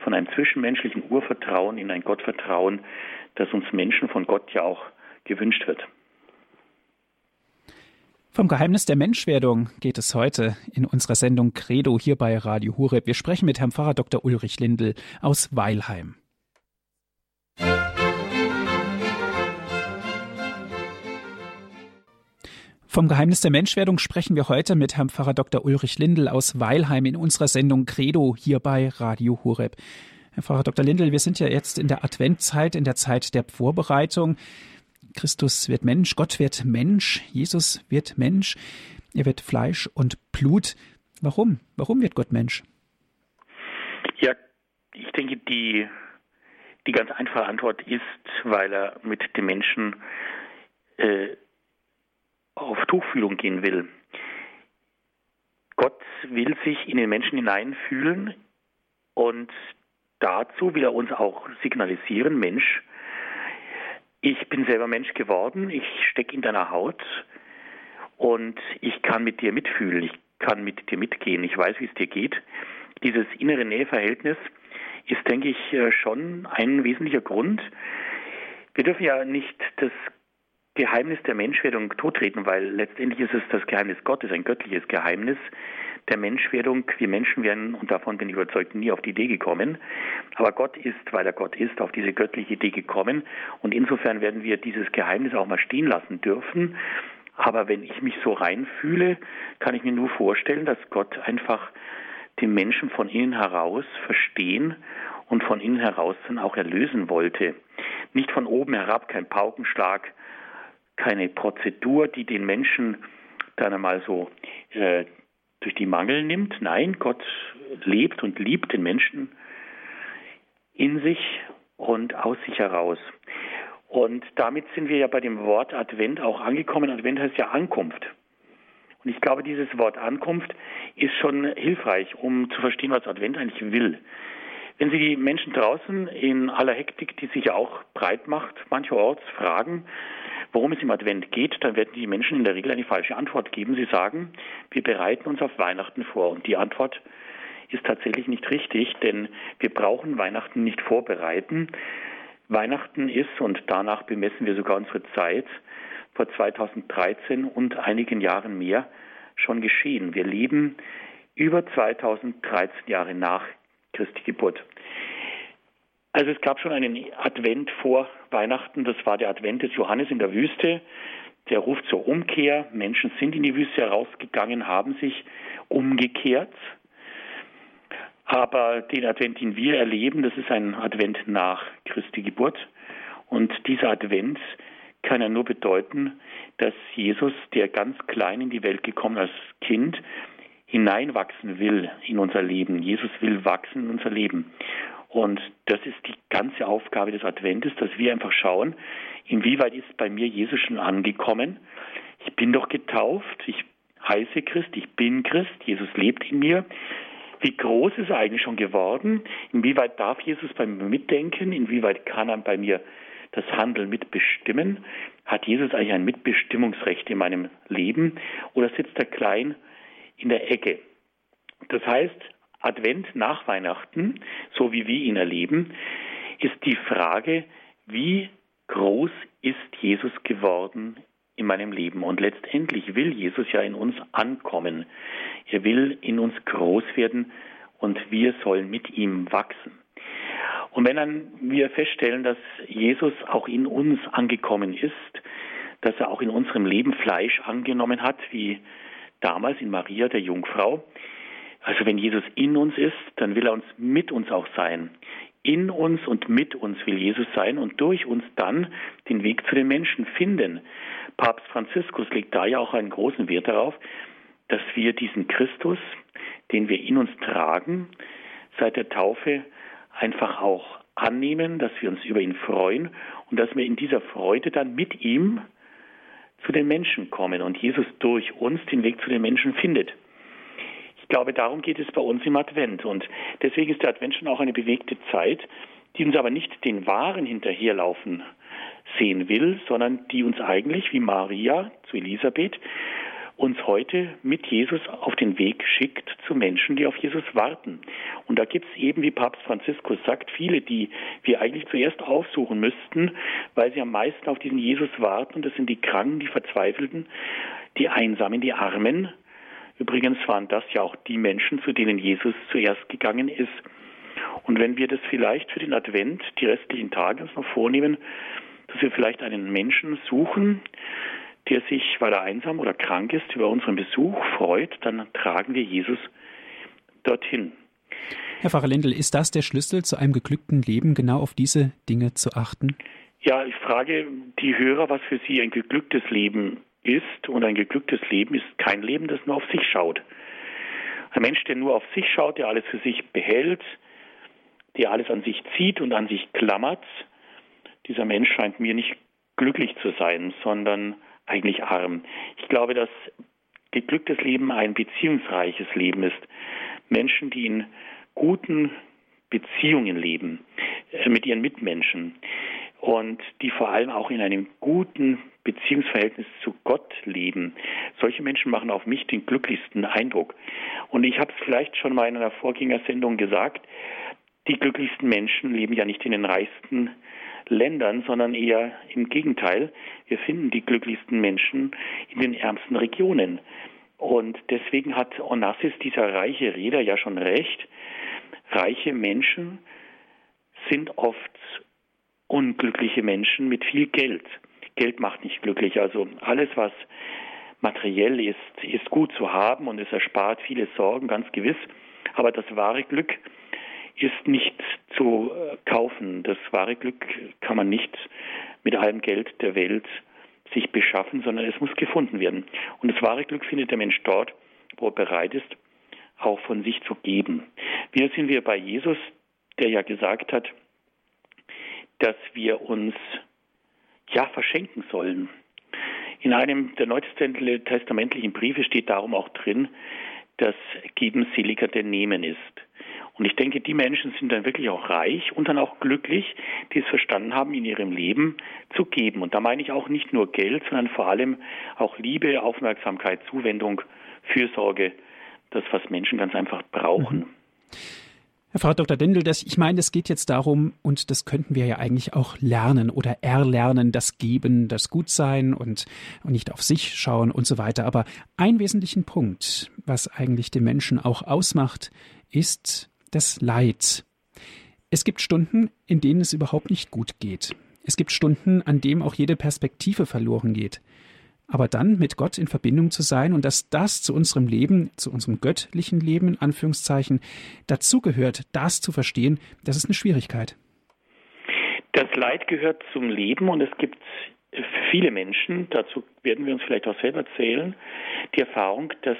von einem zwischenmenschlichen Urvertrauen in ein Gottvertrauen, das uns Menschen von Gott ja auch gewünscht wird. Vom Geheimnis der Menschwerdung geht es heute in unserer Sendung Credo hier bei Radio Hureb. Wir sprechen mit Herrn Pfarrer Dr. Ulrich Lindel aus Weilheim. Vom Geheimnis der Menschwerdung sprechen wir heute mit Herrn Pfarrer Dr. Ulrich Lindel aus Weilheim in unserer Sendung Credo hier bei Radio Horeb. Herr Pfarrer Dr. Lindel, wir sind ja jetzt in der Adventzeit, in der Zeit der Vorbereitung. Christus wird Mensch, Gott wird Mensch, Jesus wird Mensch, er wird Fleisch und Blut. Warum? Warum wird Gott Mensch? Ja, ich denke, die, die ganz einfache Antwort ist, weil er mit dem Menschen äh, auf Tuchfühlung gehen will. Gott will sich in den Menschen hineinfühlen und dazu will er uns auch signalisieren, Mensch, ich bin selber Mensch geworden, ich stecke in deiner Haut und ich kann mit dir mitfühlen, ich kann mit dir mitgehen, ich weiß, wie es dir geht. Dieses innere Näheverhältnis ist, denke ich, äh, schon ein wesentlicher Grund. Wir dürfen ja nicht das Geheimnis der Menschwerdung tottreten, weil letztendlich ist es das Geheimnis Gottes, ein göttliches Geheimnis der Menschwerdung. Wir Menschen wären, und davon bin ich überzeugt, nie auf die Idee gekommen. Aber Gott ist, weil er Gott ist, auf diese göttliche Idee gekommen. Und insofern werden wir dieses Geheimnis auch mal stehen lassen dürfen. Aber wenn ich mich so reinfühle, kann ich mir nur vorstellen, dass Gott einfach den Menschen von innen heraus verstehen und von innen heraus dann auch erlösen wollte. Nicht von oben herab, kein Paukenschlag, keine Prozedur, die den Menschen dann einmal so äh, durch die Mangel nimmt. Nein, Gott lebt und liebt den Menschen in sich und aus sich heraus. Und damit sind wir ja bei dem Wort Advent auch angekommen. Advent heißt ja Ankunft. Und ich glaube, dieses Wort Ankunft ist schon hilfreich, um zu verstehen, was Advent eigentlich will. Wenn Sie die Menschen draußen in aller Hektik, die sich ja auch breit macht, mancherorts fragen, worum es im Advent geht, dann werden die Menschen in der Regel eine falsche Antwort geben. Sie sagen, wir bereiten uns auf Weihnachten vor. Und die Antwort ist tatsächlich nicht richtig, denn wir brauchen Weihnachten nicht vorbereiten. Weihnachten ist, und danach bemessen wir sogar unsere Zeit, vor 2013 und einigen Jahren mehr schon geschehen. Wir leben über 2013 Jahre nach Christi Geburt. Also es gab schon einen Advent vor Weihnachten, das war der Advent des Johannes in der Wüste. Der ruft zur Umkehr. Menschen sind in die Wüste herausgegangen, haben sich umgekehrt. Aber den Advent, den wir erleben, das ist ein Advent nach Christi Geburt. Und dieser Advent kann ja nur bedeuten, dass Jesus, der ganz klein in die Welt gekommen als Kind, hineinwachsen will in unser Leben. Jesus will wachsen in unser Leben. Und das ist die ganze Aufgabe des Adventes, dass wir einfach schauen, inwieweit ist bei mir Jesus schon angekommen. Ich bin doch getauft, ich heiße Christ, ich bin Christ, Jesus lebt in mir. Wie groß ist er eigentlich schon geworden? Inwieweit darf Jesus bei mir mitdenken? Inwieweit kann er bei mir das Handeln mitbestimmen? Hat Jesus eigentlich ein Mitbestimmungsrecht in meinem Leben? Oder sitzt er klein in der Ecke? Das heißt, Advent nach Weihnachten, so wie wir ihn erleben, ist die Frage, wie groß ist Jesus geworden in meinem Leben? Und letztendlich will Jesus ja in uns ankommen. Er will in uns groß werden und wir sollen mit ihm wachsen. Und wenn dann wir feststellen, dass Jesus auch in uns angekommen ist, dass er auch in unserem Leben Fleisch angenommen hat, wie damals in Maria der Jungfrau, also wenn Jesus in uns ist, dann will er uns mit uns auch sein. In uns und mit uns will Jesus sein und durch uns dann den Weg zu den Menschen finden. Papst Franziskus legt da ja auch einen großen Wert darauf, dass wir diesen Christus, den wir in uns tragen, seit der Taufe einfach auch annehmen, dass wir uns über ihn freuen und dass wir in dieser Freude dann mit ihm zu den Menschen kommen und Jesus durch uns den Weg zu den Menschen findet. Ich glaube, darum geht es bei uns im Advent. Und deswegen ist der Advent schon auch eine bewegte Zeit, die uns aber nicht den Wahren hinterherlaufen sehen will, sondern die uns eigentlich, wie Maria zu Elisabeth, uns heute mit Jesus auf den Weg schickt zu Menschen, die auf Jesus warten. Und da gibt es eben, wie Papst Franziskus sagt, viele, die wir eigentlich zuerst aufsuchen müssten, weil sie am meisten auf diesen Jesus warten. Und das sind die Kranken, die Verzweifelten, die Einsamen, die Armen, Übrigens waren das ja auch die Menschen, zu denen Jesus zuerst gegangen ist. Und wenn wir das vielleicht für den Advent, die restlichen Tage uns noch vornehmen, dass wir vielleicht einen Menschen suchen, der sich, weil er einsam oder krank ist, über unseren Besuch freut, dann tragen wir Jesus dorthin. Herr Pfarrer Lendl, ist das der Schlüssel zu einem geglückten Leben, genau auf diese Dinge zu achten? Ja, ich frage die Hörer, was für sie ein geglücktes Leben ist und ein geglücktes Leben ist kein Leben, das nur auf sich schaut. Ein Mensch, der nur auf sich schaut, der alles für sich behält, der alles an sich zieht und an sich klammert, dieser Mensch scheint mir nicht glücklich zu sein, sondern eigentlich arm. Ich glaube, dass geglücktes Leben ein beziehungsreiches Leben ist. Menschen, die in guten Beziehungen leben äh, mit ihren Mitmenschen und die vor allem auch in einem guten Beziehungsverhältnis zu Gott leben. Solche Menschen machen auf mich den glücklichsten Eindruck. Und ich habe es vielleicht schon mal in einer Vorgängersendung gesagt, die glücklichsten Menschen leben ja nicht in den reichsten Ländern, sondern eher im Gegenteil. Wir finden die glücklichsten Menschen in den ärmsten Regionen. Und deswegen hat Onassis, dieser reiche Reeder, ja schon recht. Reiche Menschen sind oft unglückliche Menschen mit viel Geld. Geld macht nicht glücklich. Also alles, was materiell ist, ist gut zu haben und es erspart viele Sorgen, ganz gewiss. Aber das wahre Glück ist nicht zu äh, kaufen. Das wahre Glück kann man nicht mit allem Geld der Welt sich beschaffen, sondern es muss gefunden werden. Und das wahre Glück findet der Mensch dort, wo er bereit ist, auch von sich zu geben. Wieder sind wir bei Jesus, der ja gesagt hat, dass wir uns ja verschenken sollen. In einem der neutestamentlichen Briefe steht darum auch drin, dass Geben seliger denn Nehmen ist. Und ich denke, die Menschen sind dann wirklich auch reich und dann auch glücklich, die es verstanden haben, in ihrem Leben zu geben. Und da meine ich auch nicht nur Geld, sondern vor allem auch Liebe, Aufmerksamkeit, Zuwendung, Fürsorge, das, was Menschen ganz einfach brauchen. Mhm. Herr Frau Dr. Dendel, das, ich meine, es geht jetzt darum, und das könnten wir ja eigentlich auch lernen oder erlernen, das Geben, das Gutsein und, und nicht auf sich schauen und so weiter. Aber ein wesentlichen Punkt, was eigentlich den Menschen auch ausmacht, ist das Leid. Es gibt Stunden, in denen es überhaupt nicht gut geht. Es gibt Stunden, an denen auch jede Perspektive verloren geht aber dann mit Gott in Verbindung zu sein und dass das zu unserem Leben, zu unserem göttlichen Leben in Anführungszeichen dazugehört, das zu verstehen, das ist eine Schwierigkeit. Das Leid gehört zum Leben und es gibt viele Menschen, dazu werden wir uns vielleicht auch selber zählen, die Erfahrung, dass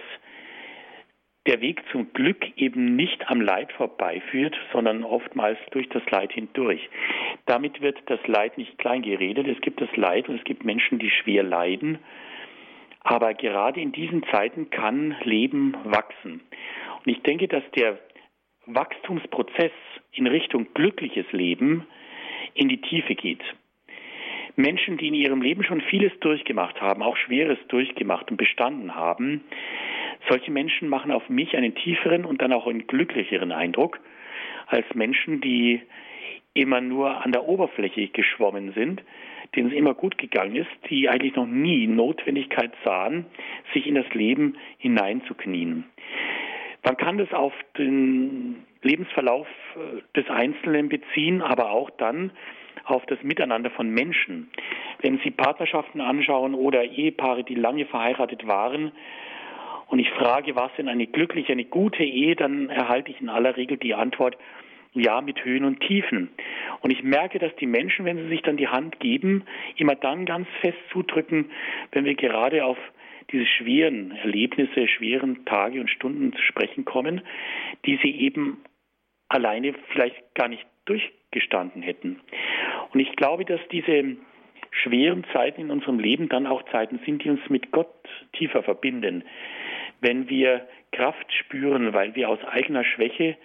der Weg zum Glück eben nicht am Leid vorbeiführt, sondern oftmals durch das Leid hindurch. Damit wird das Leid nicht klein geredet. Es gibt das Leid und es gibt Menschen, die schwer leiden. Aber gerade in diesen Zeiten kann Leben wachsen. Und ich denke, dass der Wachstumsprozess in Richtung glückliches Leben in die Tiefe geht. Menschen, die in ihrem Leben schon vieles durchgemacht haben, auch Schweres durchgemacht und bestanden haben, solche Menschen machen auf mich einen tieferen und dann auch einen glücklicheren Eindruck als Menschen, die immer nur an der Oberfläche geschwommen sind, denen es immer gut gegangen ist, die eigentlich noch nie Notwendigkeit sahen, sich in das Leben hineinzuknien. Man kann das auf den Lebensverlauf äh, des Einzelnen beziehen, aber auch dann auf das Miteinander von Menschen. Wenn Sie Partnerschaften anschauen oder Ehepaare, die lange verheiratet waren, und ich frage, was denn eine glückliche, eine gute Ehe, dann erhalte ich in aller Regel die Antwort, ja, mit Höhen und Tiefen. Und ich merke, dass die Menschen, wenn sie sich dann die Hand geben, immer dann ganz fest zudrücken, wenn wir gerade auf diese schweren Erlebnisse, schweren Tage und Stunden zu sprechen kommen, die sie eben alleine vielleicht gar nicht durchgestanden hätten. Und ich glaube, dass diese schweren Zeiten in unserem Leben dann auch Zeiten sind, die uns mit Gott tiefer verbinden. Wenn wir Kraft spüren, weil wir aus eigener Schwäche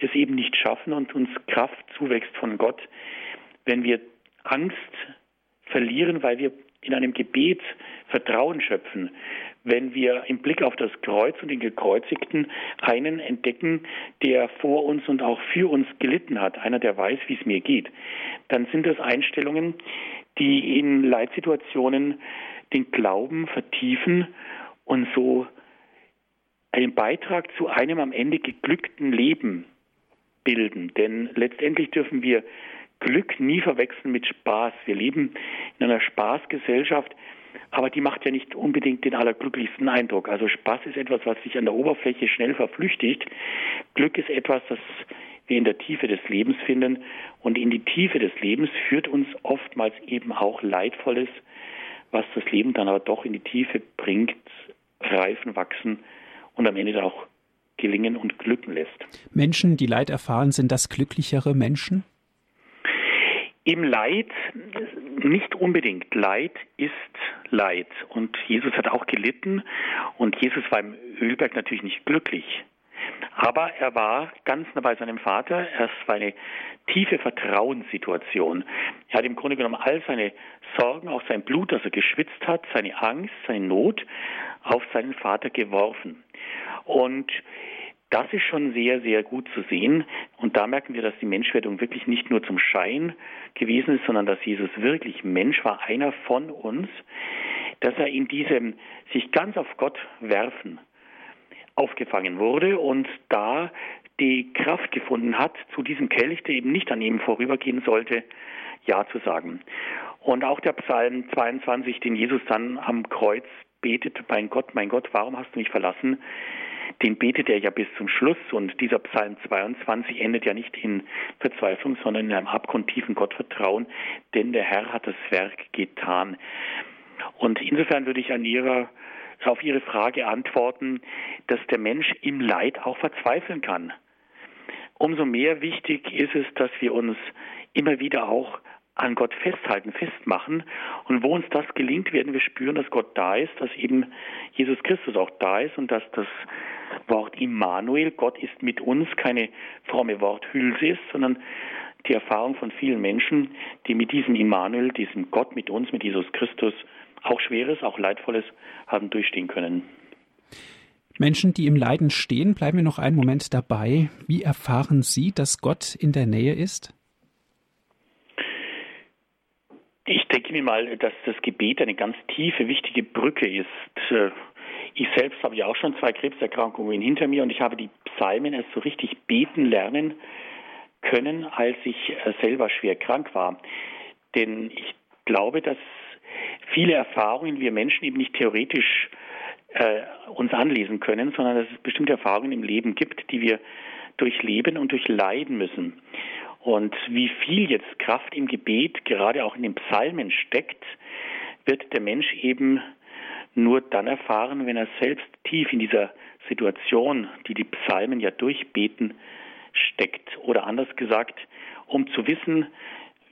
es eben nicht schaffen und uns Kraft zuwächst von Gott, wenn wir Angst verlieren, weil wir in einem Gebet Vertrauen schöpfen, wenn wir im Blick auf das Kreuz und den Gekreuzigten einen entdecken, der vor uns und auch für uns gelitten hat, einer, der weiß, wie es mir geht, dann sind das Einstellungen, die in Leitsituationen den Glauben vertiefen und so einen Beitrag zu einem am Ende geglückten Leben bilden. Denn letztendlich dürfen wir Glück nie verwechseln mit Spaß. Wir leben in einer Spaßgesellschaft, aber die macht ja nicht unbedingt den allerglücklichsten Eindruck. Also Spaß ist etwas, was sich an der Oberfläche schnell verflüchtigt. Glück ist etwas, das wir in der Tiefe des Lebens finden. Und in die Tiefe des Lebens führt uns oftmals eben auch Leidvolles, was das Leben dann aber doch in die Tiefe bringt, reifen, wachsen und am Ende auch gelingen und glücken lässt. Menschen, die Leid erfahren, sind das glücklichere Menschen? Im Leid nicht unbedingt. Leid ist Leid. Und Jesus hat auch gelitten. Und Jesus war im Ölberg natürlich nicht glücklich. Aber er war ganz nah bei seinem Vater. Es war eine tiefe Vertrauenssituation. Er hat im Grunde genommen all seine Sorgen, auch sein Blut, das er geschwitzt hat, seine Angst, seine Not auf seinen Vater geworfen. Und das ist schon sehr, sehr gut zu sehen. Und da merken wir, dass die Menschwerdung wirklich nicht nur zum Schein gewesen ist, sondern dass Jesus wirklich Mensch war, einer von uns, dass er in diesem sich ganz auf Gott werfen aufgefangen wurde und da die Kraft gefunden hat, zu diesem Kelch, der eben nicht an ihm vorübergehen sollte, Ja zu sagen. Und auch der Psalm 22, den Jesus dann am Kreuz betet, mein Gott, mein Gott, warum hast du mich verlassen? den betet er ja bis zum Schluss und dieser Psalm 22 endet ja nicht in Verzweiflung, sondern in einem abgrundtiefen Gottvertrauen, denn der Herr hat das Werk getan. Und insofern würde ich an Ihrer auf Ihre Frage antworten, dass der Mensch im Leid auch verzweifeln kann. Umso mehr wichtig ist es, dass wir uns immer wieder auch an Gott festhalten, festmachen. Und wo uns das gelingt, werden wir spüren, dass Gott da ist, dass eben Jesus Christus auch da ist und dass das Wort Immanuel, Gott ist mit uns, keine fromme Worthülse ist, sondern die Erfahrung von vielen Menschen, die mit diesem Immanuel, diesem Gott mit uns, mit Jesus Christus, auch Schweres, auch Leidvolles haben durchstehen können. Menschen, die im Leiden stehen, bleiben wir noch einen Moment dabei. Wie erfahren Sie, dass Gott in der Nähe ist? Ich denke mir mal, dass das Gebet eine ganz tiefe, wichtige Brücke ist ich selbst habe ja auch schon zwei Krebserkrankungen hinter mir und ich habe die Psalmen erst so richtig beten lernen können, als ich äh, selber schwer krank war. Denn ich glaube, dass viele Erfahrungen wir Menschen eben nicht theoretisch äh, uns anlesen können, sondern dass es bestimmte Erfahrungen im Leben gibt, die wir durchleben und durchleiden müssen. Und wie viel jetzt Kraft im Gebet, gerade auch in den Psalmen steckt, wird der Mensch eben nur dann erfahren, wenn er selbst tief in dieser Situation, die die Psalmen ja durchbeten, steckt. Oder anders gesagt, um zu wissen,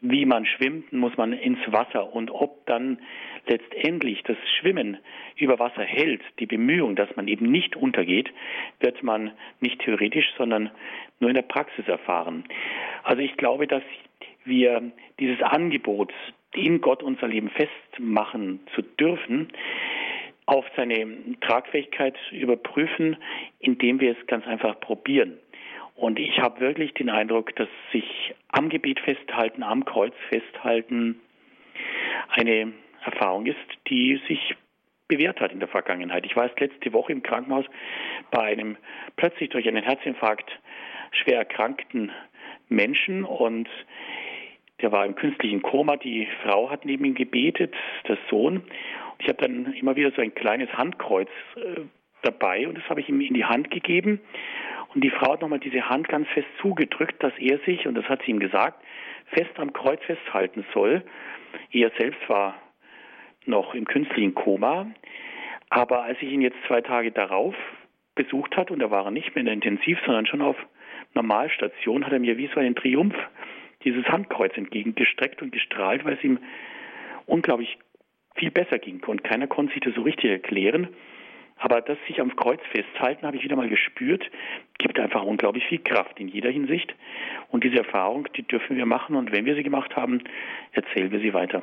wie man schwimmt, muss man ins Wasser. Und ob dann letztendlich das Schwimmen über Wasser hält, die Bemühung, dass man eben nicht untergeht, wird man nicht theoretisch, sondern nur in der Praxis erfahren. Also ich glaube, dass wir dieses Angebot, in Gott unser Leben festmachen zu dürfen, auf seine Tragfähigkeit überprüfen, indem wir es ganz einfach probieren. Und ich habe wirklich den Eindruck, dass sich am Gebet festhalten, am Kreuz festhalten, eine Erfahrung ist, die sich bewährt hat in der Vergangenheit. Ich war erst letzte Woche im Krankenhaus bei einem plötzlich durch einen Herzinfarkt schwer erkrankten Menschen und der war im künstlichen Koma. Die Frau hat neben ihm gebetet, der Sohn. Ich habe dann immer wieder so ein kleines Handkreuz äh, dabei und das habe ich ihm in die Hand gegeben. Und die Frau hat nochmal diese Hand ganz fest zugedrückt, dass er sich, und das hat sie ihm gesagt, fest am Kreuz festhalten soll. Er selbst war noch im künstlichen Koma. Aber als ich ihn jetzt zwei Tage darauf besucht hat und da war nicht mehr in der Intensiv, sondern schon auf Normalstation, hat er mir wie so einen Triumph dieses Handkreuz entgegengestreckt und gestrahlt, weil es ihm unglaublich viel besser ging. Und keiner konnte sich das so richtig erklären. Aber das sich am Kreuz festhalten, habe ich wieder mal gespürt, gibt einfach unglaublich viel Kraft in jeder Hinsicht. Und diese Erfahrung, die dürfen wir machen. Und wenn wir sie gemacht haben, erzählen wir sie weiter.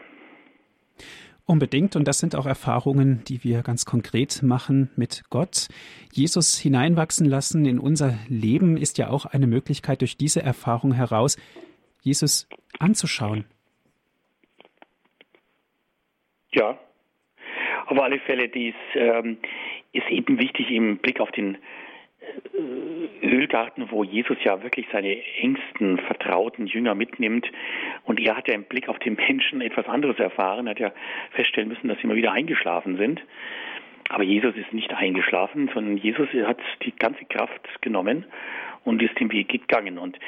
Unbedingt. Und das sind auch Erfahrungen, die wir ganz konkret machen mit Gott. Jesus hineinwachsen lassen in unser Leben ist ja auch eine Möglichkeit, durch diese Erfahrung heraus Jesus anzuschauen. Ja, auf alle Fälle, dies ähm, ist eben wichtig im Blick auf den äh, Ölgarten, wo Jesus ja wirklich seine engsten, vertrauten Jünger mitnimmt. Und er hat ja im Blick auf den Menschen etwas anderes erfahren, er hat ja feststellen müssen, dass sie immer wieder eingeschlafen sind. Aber Jesus ist nicht eingeschlafen, sondern Jesus hat die ganze Kraft genommen und ist den Weg gegangen. Und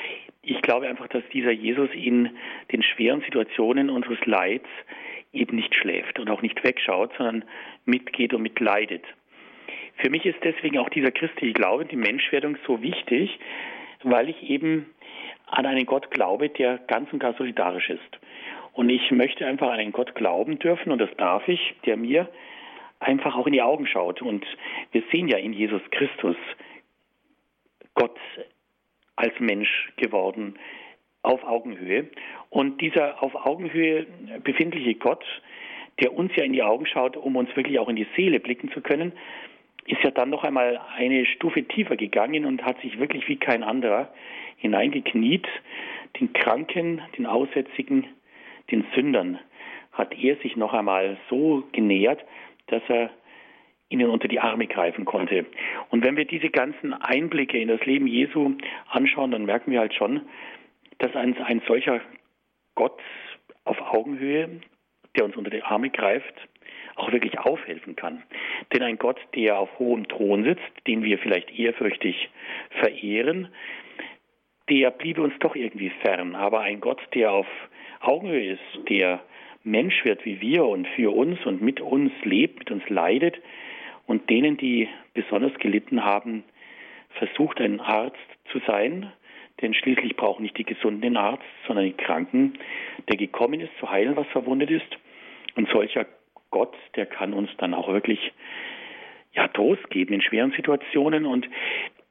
ich glaube einfach, dass dieser Jesus in den schweren Situationen unseres Leids eben nicht schläft und auch nicht wegschaut, sondern mitgeht und mitleidet. Für mich ist deswegen auch dieser christliche Glaube, die Menschwerdung so wichtig, weil ich eben an einen Gott glaube, der ganz und gar solidarisch ist. Und ich möchte einfach an einen Gott glauben dürfen, und das darf ich, der mir einfach auch in die Augen schaut. Und wir sehen ja in Jesus Christus Gott als Mensch geworden auf Augenhöhe. Und dieser auf Augenhöhe befindliche Gott, der uns ja in die Augen schaut, um uns wirklich auch in die Seele blicken zu können, ist ja dann noch einmal eine Stufe tiefer gegangen und hat sich wirklich wie kein anderer hineingekniet. Den Kranken, den Aussätzigen, den Sündern hat er sich noch einmal so genähert, dass er ihnen unter die Arme greifen konnte. Und wenn wir diese ganzen Einblicke in das Leben Jesu anschauen, dann merken wir halt schon, dass ein, ein solcher Gott auf Augenhöhe, der uns unter die Arme greift, auch wirklich aufhelfen kann. Denn ein Gott, der auf hohem Thron sitzt, den wir vielleicht ehrfürchtig verehren, der bliebe uns doch irgendwie fern. Aber ein Gott, der auf Augenhöhe ist, der Mensch wird wie wir und für uns und mit uns lebt, mit uns leidet und denen, die besonders gelitten haben, versucht ein Arzt zu sein, denn schließlich brauchen nicht die Gesunden den Arzt, sondern die Kranken, der gekommen ist, zu heilen, was verwundet ist. Und solcher Gott, der kann uns dann auch wirklich ja, Trost geben in schweren Situationen und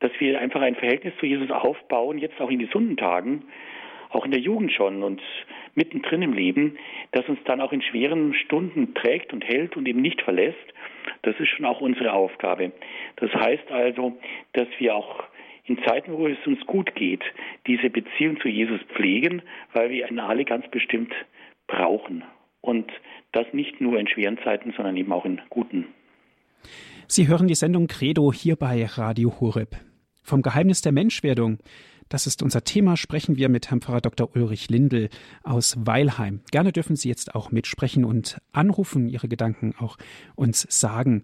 dass wir einfach ein Verhältnis zu Jesus aufbauen, jetzt auch in gesunden Tagen, auch in der Jugend schon und mittendrin im Leben, das uns dann auch in schweren Stunden trägt und hält und eben nicht verlässt. Das ist schon auch unsere Aufgabe. Das heißt also, dass wir auch in Zeiten, wo es uns gut geht, diese Beziehung zu Jesus pflegen, weil wir ihn alle ganz bestimmt brauchen. Und das nicht nur in schweren Zeiten, sondern eben auch in guten. Sie hören die Sendung Credo hier bei Radio Horeb. Vom Geheimnis der Menschwerdung. Das ist unser Thema. Sprechen wir mit Herrn Pfarrer Dr. Ulrich Lindel aus Weilheim. Gerne dürfen Sie jetzt auch mitsprechen und anrufen, Ihre Gedanken auch uns sagen.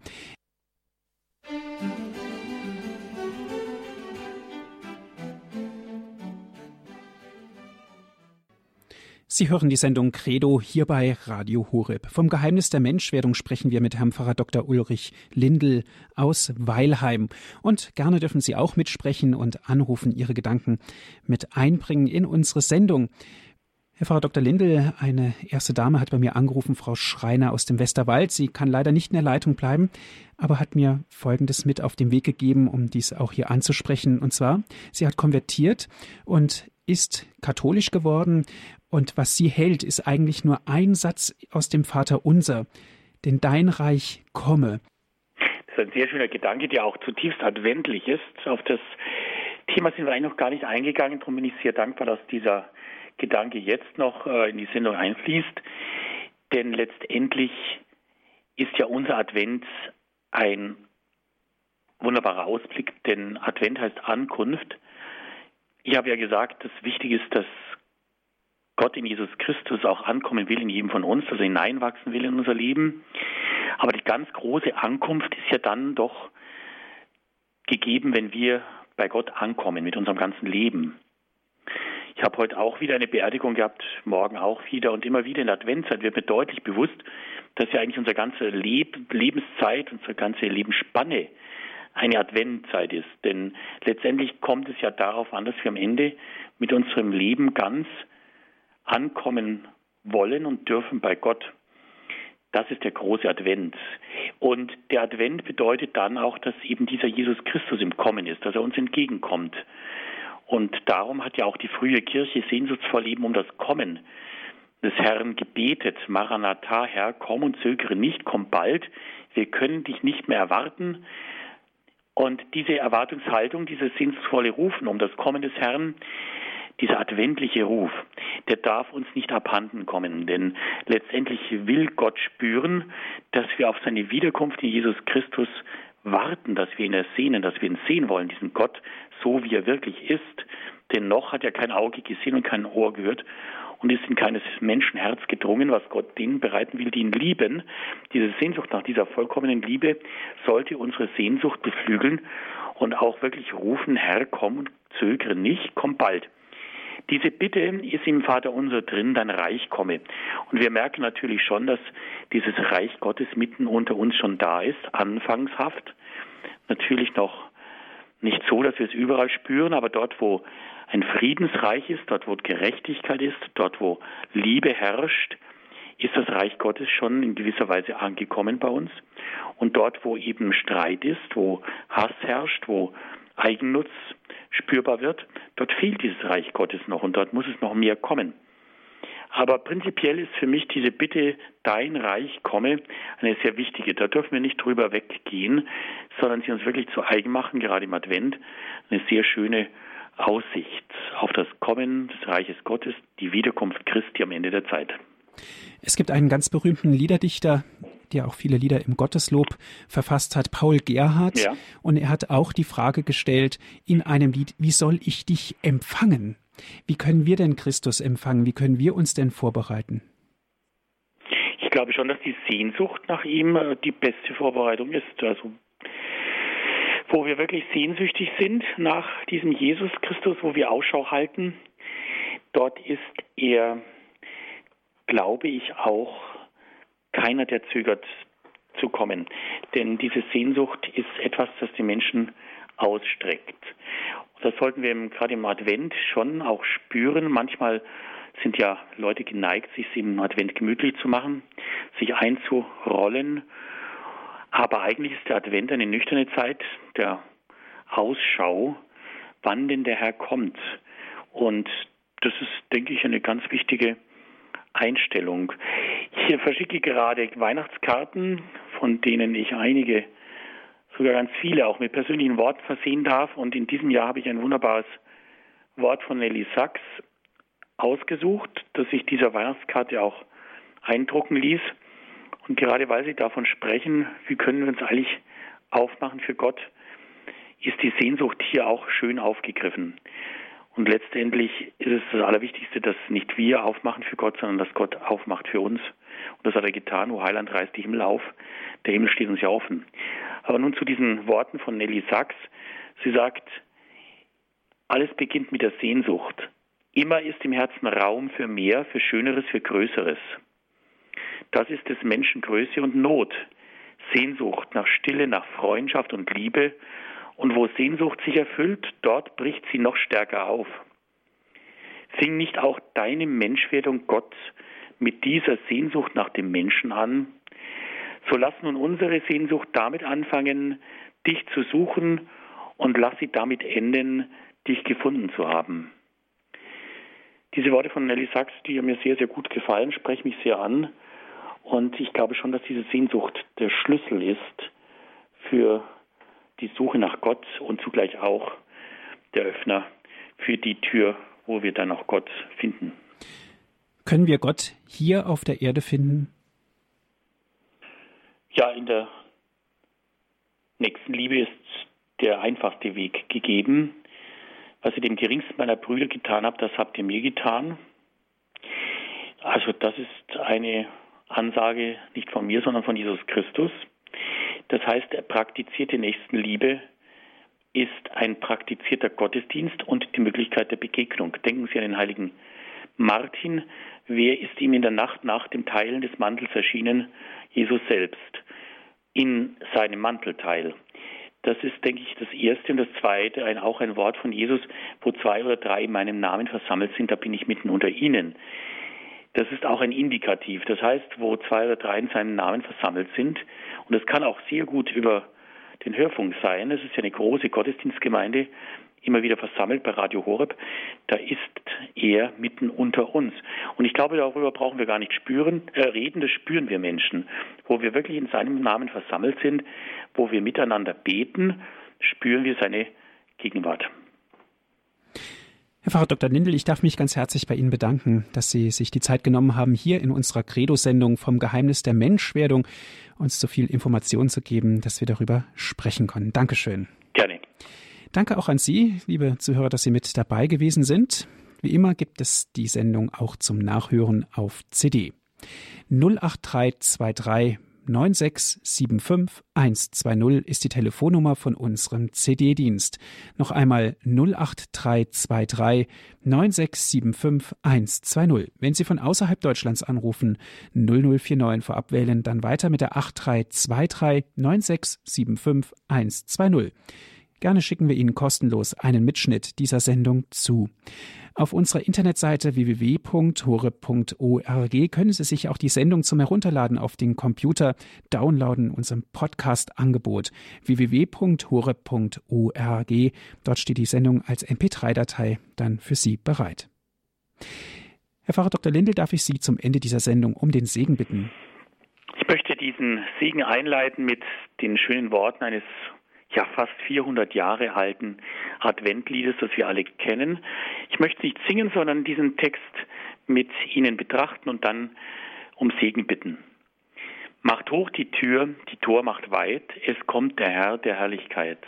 Sie hören die Sendung Credo hier bei Radio Horeb. Vom Geheimnis der Menschwerdung sprechen wir mit Herrn Pfarrer Dr. Ulrich Lindel aus Weilheim. Und gerne dürfen Sie auch mitsprechen und anrufen, Ihre Gedanken mit einbringen in unsere Sendung. Herr Pfarrer Dr. Lindel, eine erste Dame hat bei mir angerufen, Frau Schreiner aus dem Westerwald. Sie kann leider nicht in der Leitung bleiben, aber hat mir Folgendes mit auf den Weg gegeben, um dies auch hier anzusprechen. Und zwar, sie hat konvertiert und ist katholisch geworden und was sie hält, ist eigentlich nur ein Satz aus dem Vater Unser, denn dein Reich komme. Das ist ein sehr schöner Gedanke, der auch zutiefst adventlich ist. Auf das Thema sind wir eigentlich noch gar nicht eingegangen, darum bin ich sehr dankbar, dass dieser Gedanke jetzt noch äh, in die Sendung einfließt. Denn letztendlich ist ja unser Advent ein wunderbarer Ausblick, denn Advent heißt Ankunft. Ich habe ja gesagt, das Wichtige ist, dass Gott in Jesus Christus auch ankommen will in jedem von uns, er hineinwachsen will in unser Leben. Aber die ganz große Ankunft ist ja dann doch gegeben, wenn wir bei Gott ankommen mit unserem ganzen Leben. Ich habe heute auch wieder eine Beerdigung gehabt, morgen auch wieder und immer wieder in der Adventzeit wird mir deutlich bewusst, dass ja eigentlich unsere ganze Leb Lebenszeit, unsere ganze Lebensspanne eine Adventzeit ist. Denn letztendlich kommt es ja darauf an, dass wir am Ende mit unserem Leben ganz ankommen wollen und dürfen bei Gott. Das ist der große Advent. Und der Advent bedeutet dann auch, dass eben dieser Jesus Christus im Kommen ist, dass er uns entgegenkommt. Und darum hat ja auch die frühe Kirche sehnsuchtsvoll eben um das Kommen des Herrn gebetet. Maranatha, Herr, komm und zögere nicht, komm bald. Wir können dich nicht mehr erwarten. Und diese Erwartungshaltung, dieses sehnsuchtsvolle Rufen um das Kommen des Herrn, dieser adventliche Ruf, der darf uns nicht abhanden kommen, denn letztendlich will Gott spüren, dass wir auf seine Wiederkunft in Jesus Christus warten, dass wir ihn ersehnen, dass wir ihn sehen wollen, diesen Gott, so wie er wirklich ist. Denn noch hat er kein Auge gesehen und kein Ohr gehört und ist in keines Menschenherz gedrungen, was Gott denen bereiten will, die ihn lieben. Diese Sehnsucht nach dieser vollkommenen Liebe sollte unsere Sehnsucht beflügeln und auch wirklich rufen, Herr, komm und zögere nicht, komm bald. Diese Bitte ist im Vater unser drin, dein Reich komme. Und wir merken natürlich schon, dass dieses Reich Gottes mitten unter uns schon da ist, anfangshaft. Natürlich noch nicht so, dass wir es überall spüren, aber dort, wo ein Friedensreich ist, dort, wo Gerechtigkeit ist, dort, wo Liebe herrscht, ist das Reich Gottes schon in gewisser Weise angekommen bei uns. Und dort, wo eben Streit ist, wo Hass herrscht, wo Eigennutz spürbar wird, dort fehlt dieses Reich Gottes noch und dort muss es noch mehr kommen. Aber prinzipiell ist für mich diese Bitte, dein Reich komme, eine sehr wichtige. Da dürfen wir nicht drüber weggehen, sondern sie uns wirklich zu eigen machen, gerade im Advent. Eine sehr schöne Aussicht auf das Kommen des Reiches Gottes, die Wiederkunft Christi am Ende der Zeit. Es gibt einen ganz berühmten Liederdichter, der auch viele Lieder im Gotteslob verfasst hat, Paul Gerhardt. Ja. Und er hat auch die Frage gestellt in einem Lied, wie soll ich dich empfangen? Wie können wir denn Christus empfangen? Wie können wir uns denn vorbereiten? Ich glaube schon, dass die Sehnsucht nach ihm äh, die beste Vorbereitung ist. Also wo wir wirklich sehnsüchtig sind nach diesem Jesus Christus, wo wir Ausschau halten, dort ist er, glaube ich, auch keiner, der zögert zu kommen. Denn diese Sehnsucht ist etwas, das die Menschen ausstreckt. Das sollten wir gerade im Advent schon auch spüren. Manchmal sind ja Leute geneigt, sich im Advent gemütlich zu machen, sich einzurollen. Aber eigentlich ist der Advent eine nüchterne Zeit der Ausschau, wann denn der Herr kommt. Und das ist, denke ich, eine ganz wichtige Einstellung. Ich verschicke gerade Weihnachtskarten, von denen ich einige, sogar ganz viele, auch mit persönlichen Worten versehen darf. Und in diesem Jahr habe ich ein wunderbares Wort von Nelly Sachs ausgesucht, das sich dieser Weihnachtskarte auch eindrucken ließ. Und gerade weil Sie davon sprechen, wie können wir uns eigentlich aufmachen für Gott, ist die Sehnsucht hier auch schön aufgegriffen. Und letztendlich ist es das Allerwichtigste, dass nicht wir aufmachen für Gott, sondern dass Gott aufmacht für uns. Und das hat er getan. O Heiland reißt die Himmel auf. Der Himmel steht uns ja offen. Aber nun zu diesen Worten von Nelly Sachs. Sie sagt, alles beginnt mit der Sehnsucht. Immer ist im Herzen Raum für mehr, für Schöneres, für Größeres. Das ist des Menschen Größe und Not. Sehnsucht nach Stille, nach Freundschaft und Liebe und wo Sehnsucht sich erfüllt, dort bricht sie noch stärker auf. Fing nicht auch deine Menschwerdung Gott mit dieser Sehnsucht nach dem Menschen an? So lass nun unsere Sehnsucht damit anfangen, dich zu suchen und lass sie damit enden, dich gefunden zu haben. Diese Worte von Nelly Sachs, die mir sehr, sehr gut gefallen, sprechen mich sehr an. Und ich glaube schon, dass diese Sehnsucht der Schlüssel ist für die Suche nach Gott und zugleich auch der Öffner für die Tür, wo wir dann auch Gott finden. Können wir Gott hier auf der Erde finden? Ja, in der nächsten Liebe ist der einfachste Weg gegeben. was ihr dem geringsten meiner Brüder getan habt, das habt ihr mir getan. Also das ist eine Ansage nicht von mir, sondern von Jesus Christus. Das heißt, praktizierte Nächstenliebe ist ein praktizierter Gottesdienst und die Möglichkeit der Begegnung. Denken Sie an den heiligen Martin. Wer ist ihm in der Nacht nach dem Teilen des Mantels erschienen? Jesus selbst in seinem Mantelteil. Das ist, denke ich, das Erste. Und das Zweite, ein, auch ein Wort von Jesus, wo zwei oder drei in meinem Namen versammelt sind, da bin ich mitten unter ihnen. Das ist auch ein Indikativ. Das heißt, wo zwei oder drei in seinem Namen versammelt sind. Und das kann auch sehr gut über den Hörfunk sein. Es ist ja eine große Gottesdienstgemeinde, immer wieder versammelt bei Radio Horeb. Da ist er mitten unter uns. Und ich glaube, darüber brauchen wir gar nicht spüren, äh, reden, das spüren wir Menschen. Wo wir wirklich in seinem Namen versammelt sind, wo wir miteinander beten, spüren wir seine Gegenwart. Herr Pfarrer Dr. Lindel, ich darf mich ganz herzlich bei Ihnen bedanken, dass Sie sich die Zeit genommen haben, hier in unserer Credo-Sendung vom Geheimnis der Menschwerdung uns so viel Information zu geben, dass wir darüber sprechen können. Dankeschön. Gerne. Danke auch an Sie, liebe Zuhörer, dass Sie mit dabei gewesen sind. Wie immer gibt es die Sendung auch zum Nachhören auf CD. 08323 9675120 ist die Telefonnummer von unserem CD-Dienst. Noch einmal 08323 9675120. Wenn Sie von außerhalb Deutschlands anrufen, 0049 vorab wählen, dann weiter mit der 8323 9675120. Gerne schicken wir Ihnen kostenlos einen Mitschnitt dieser Sendung zu. Auf unserer Internetseite www.hore.org können Sie sich auch die Sendung zum Herunterladen auf den Computer downloaden, unserem Podcast-Angebot www.hore.org. Dort steht die Sendung als MP3-Datei dann für Sie bereit. Herr Pfarrer Dr. Lindel, darf ich Sie zum Ende dieser Sendung um den Segen bitten? Ich möchte diesen Segen einleiten mit den schönen Worten eines ja fast 400 Jahre alten Adventliedes, das wir alle kennen. Ich möchte nicht singen, sondern diesen Text mit Ihnen betrachten und dann um Segen bitten. Macht hoch die Tür, die Tor macht weit, es kommt der Herr der Herrlichkeit.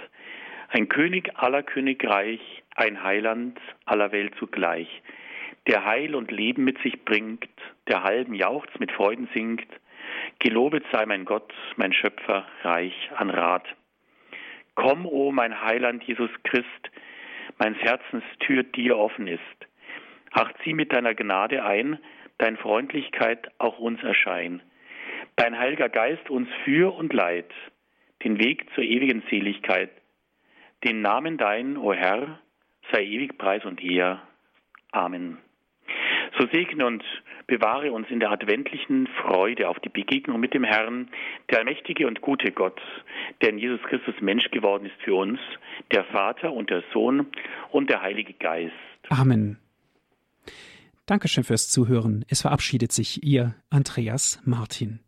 Ein König aller Königreich, ein Heiland aller Welt zugleich, der Heil und Leben mit sich bringt, der halben jauchzt, mit Freuden singt. Gelobet sei mein Gott, mein Schöpfer, reich an Rat. Komm, o oh mein Heiland Jesus Christ, meines Herzens Tür dir offen ist. Ach, zieh mit deiner Gnade ein, dein Freundlichkeit auch uns erschein. Dein Heiliger Geist uns für und leid, den Weg zur ewigen Seligkeit. Den Namen dein, o oh Herr, sei ewig Preis und Ehr. Amen. So segne und bewahre uns in der adventlichen Freude auf die Begegnung mit dem Herrn, der allmächtige und gute Gott, der in Jesus Christus Mensch geworden ist für uns, der Vater und der Sohn und der Heilige Geist. Amen. Dankeschön fürs Zuhören. Es verabschiedet sich Ihr Andreas Martin.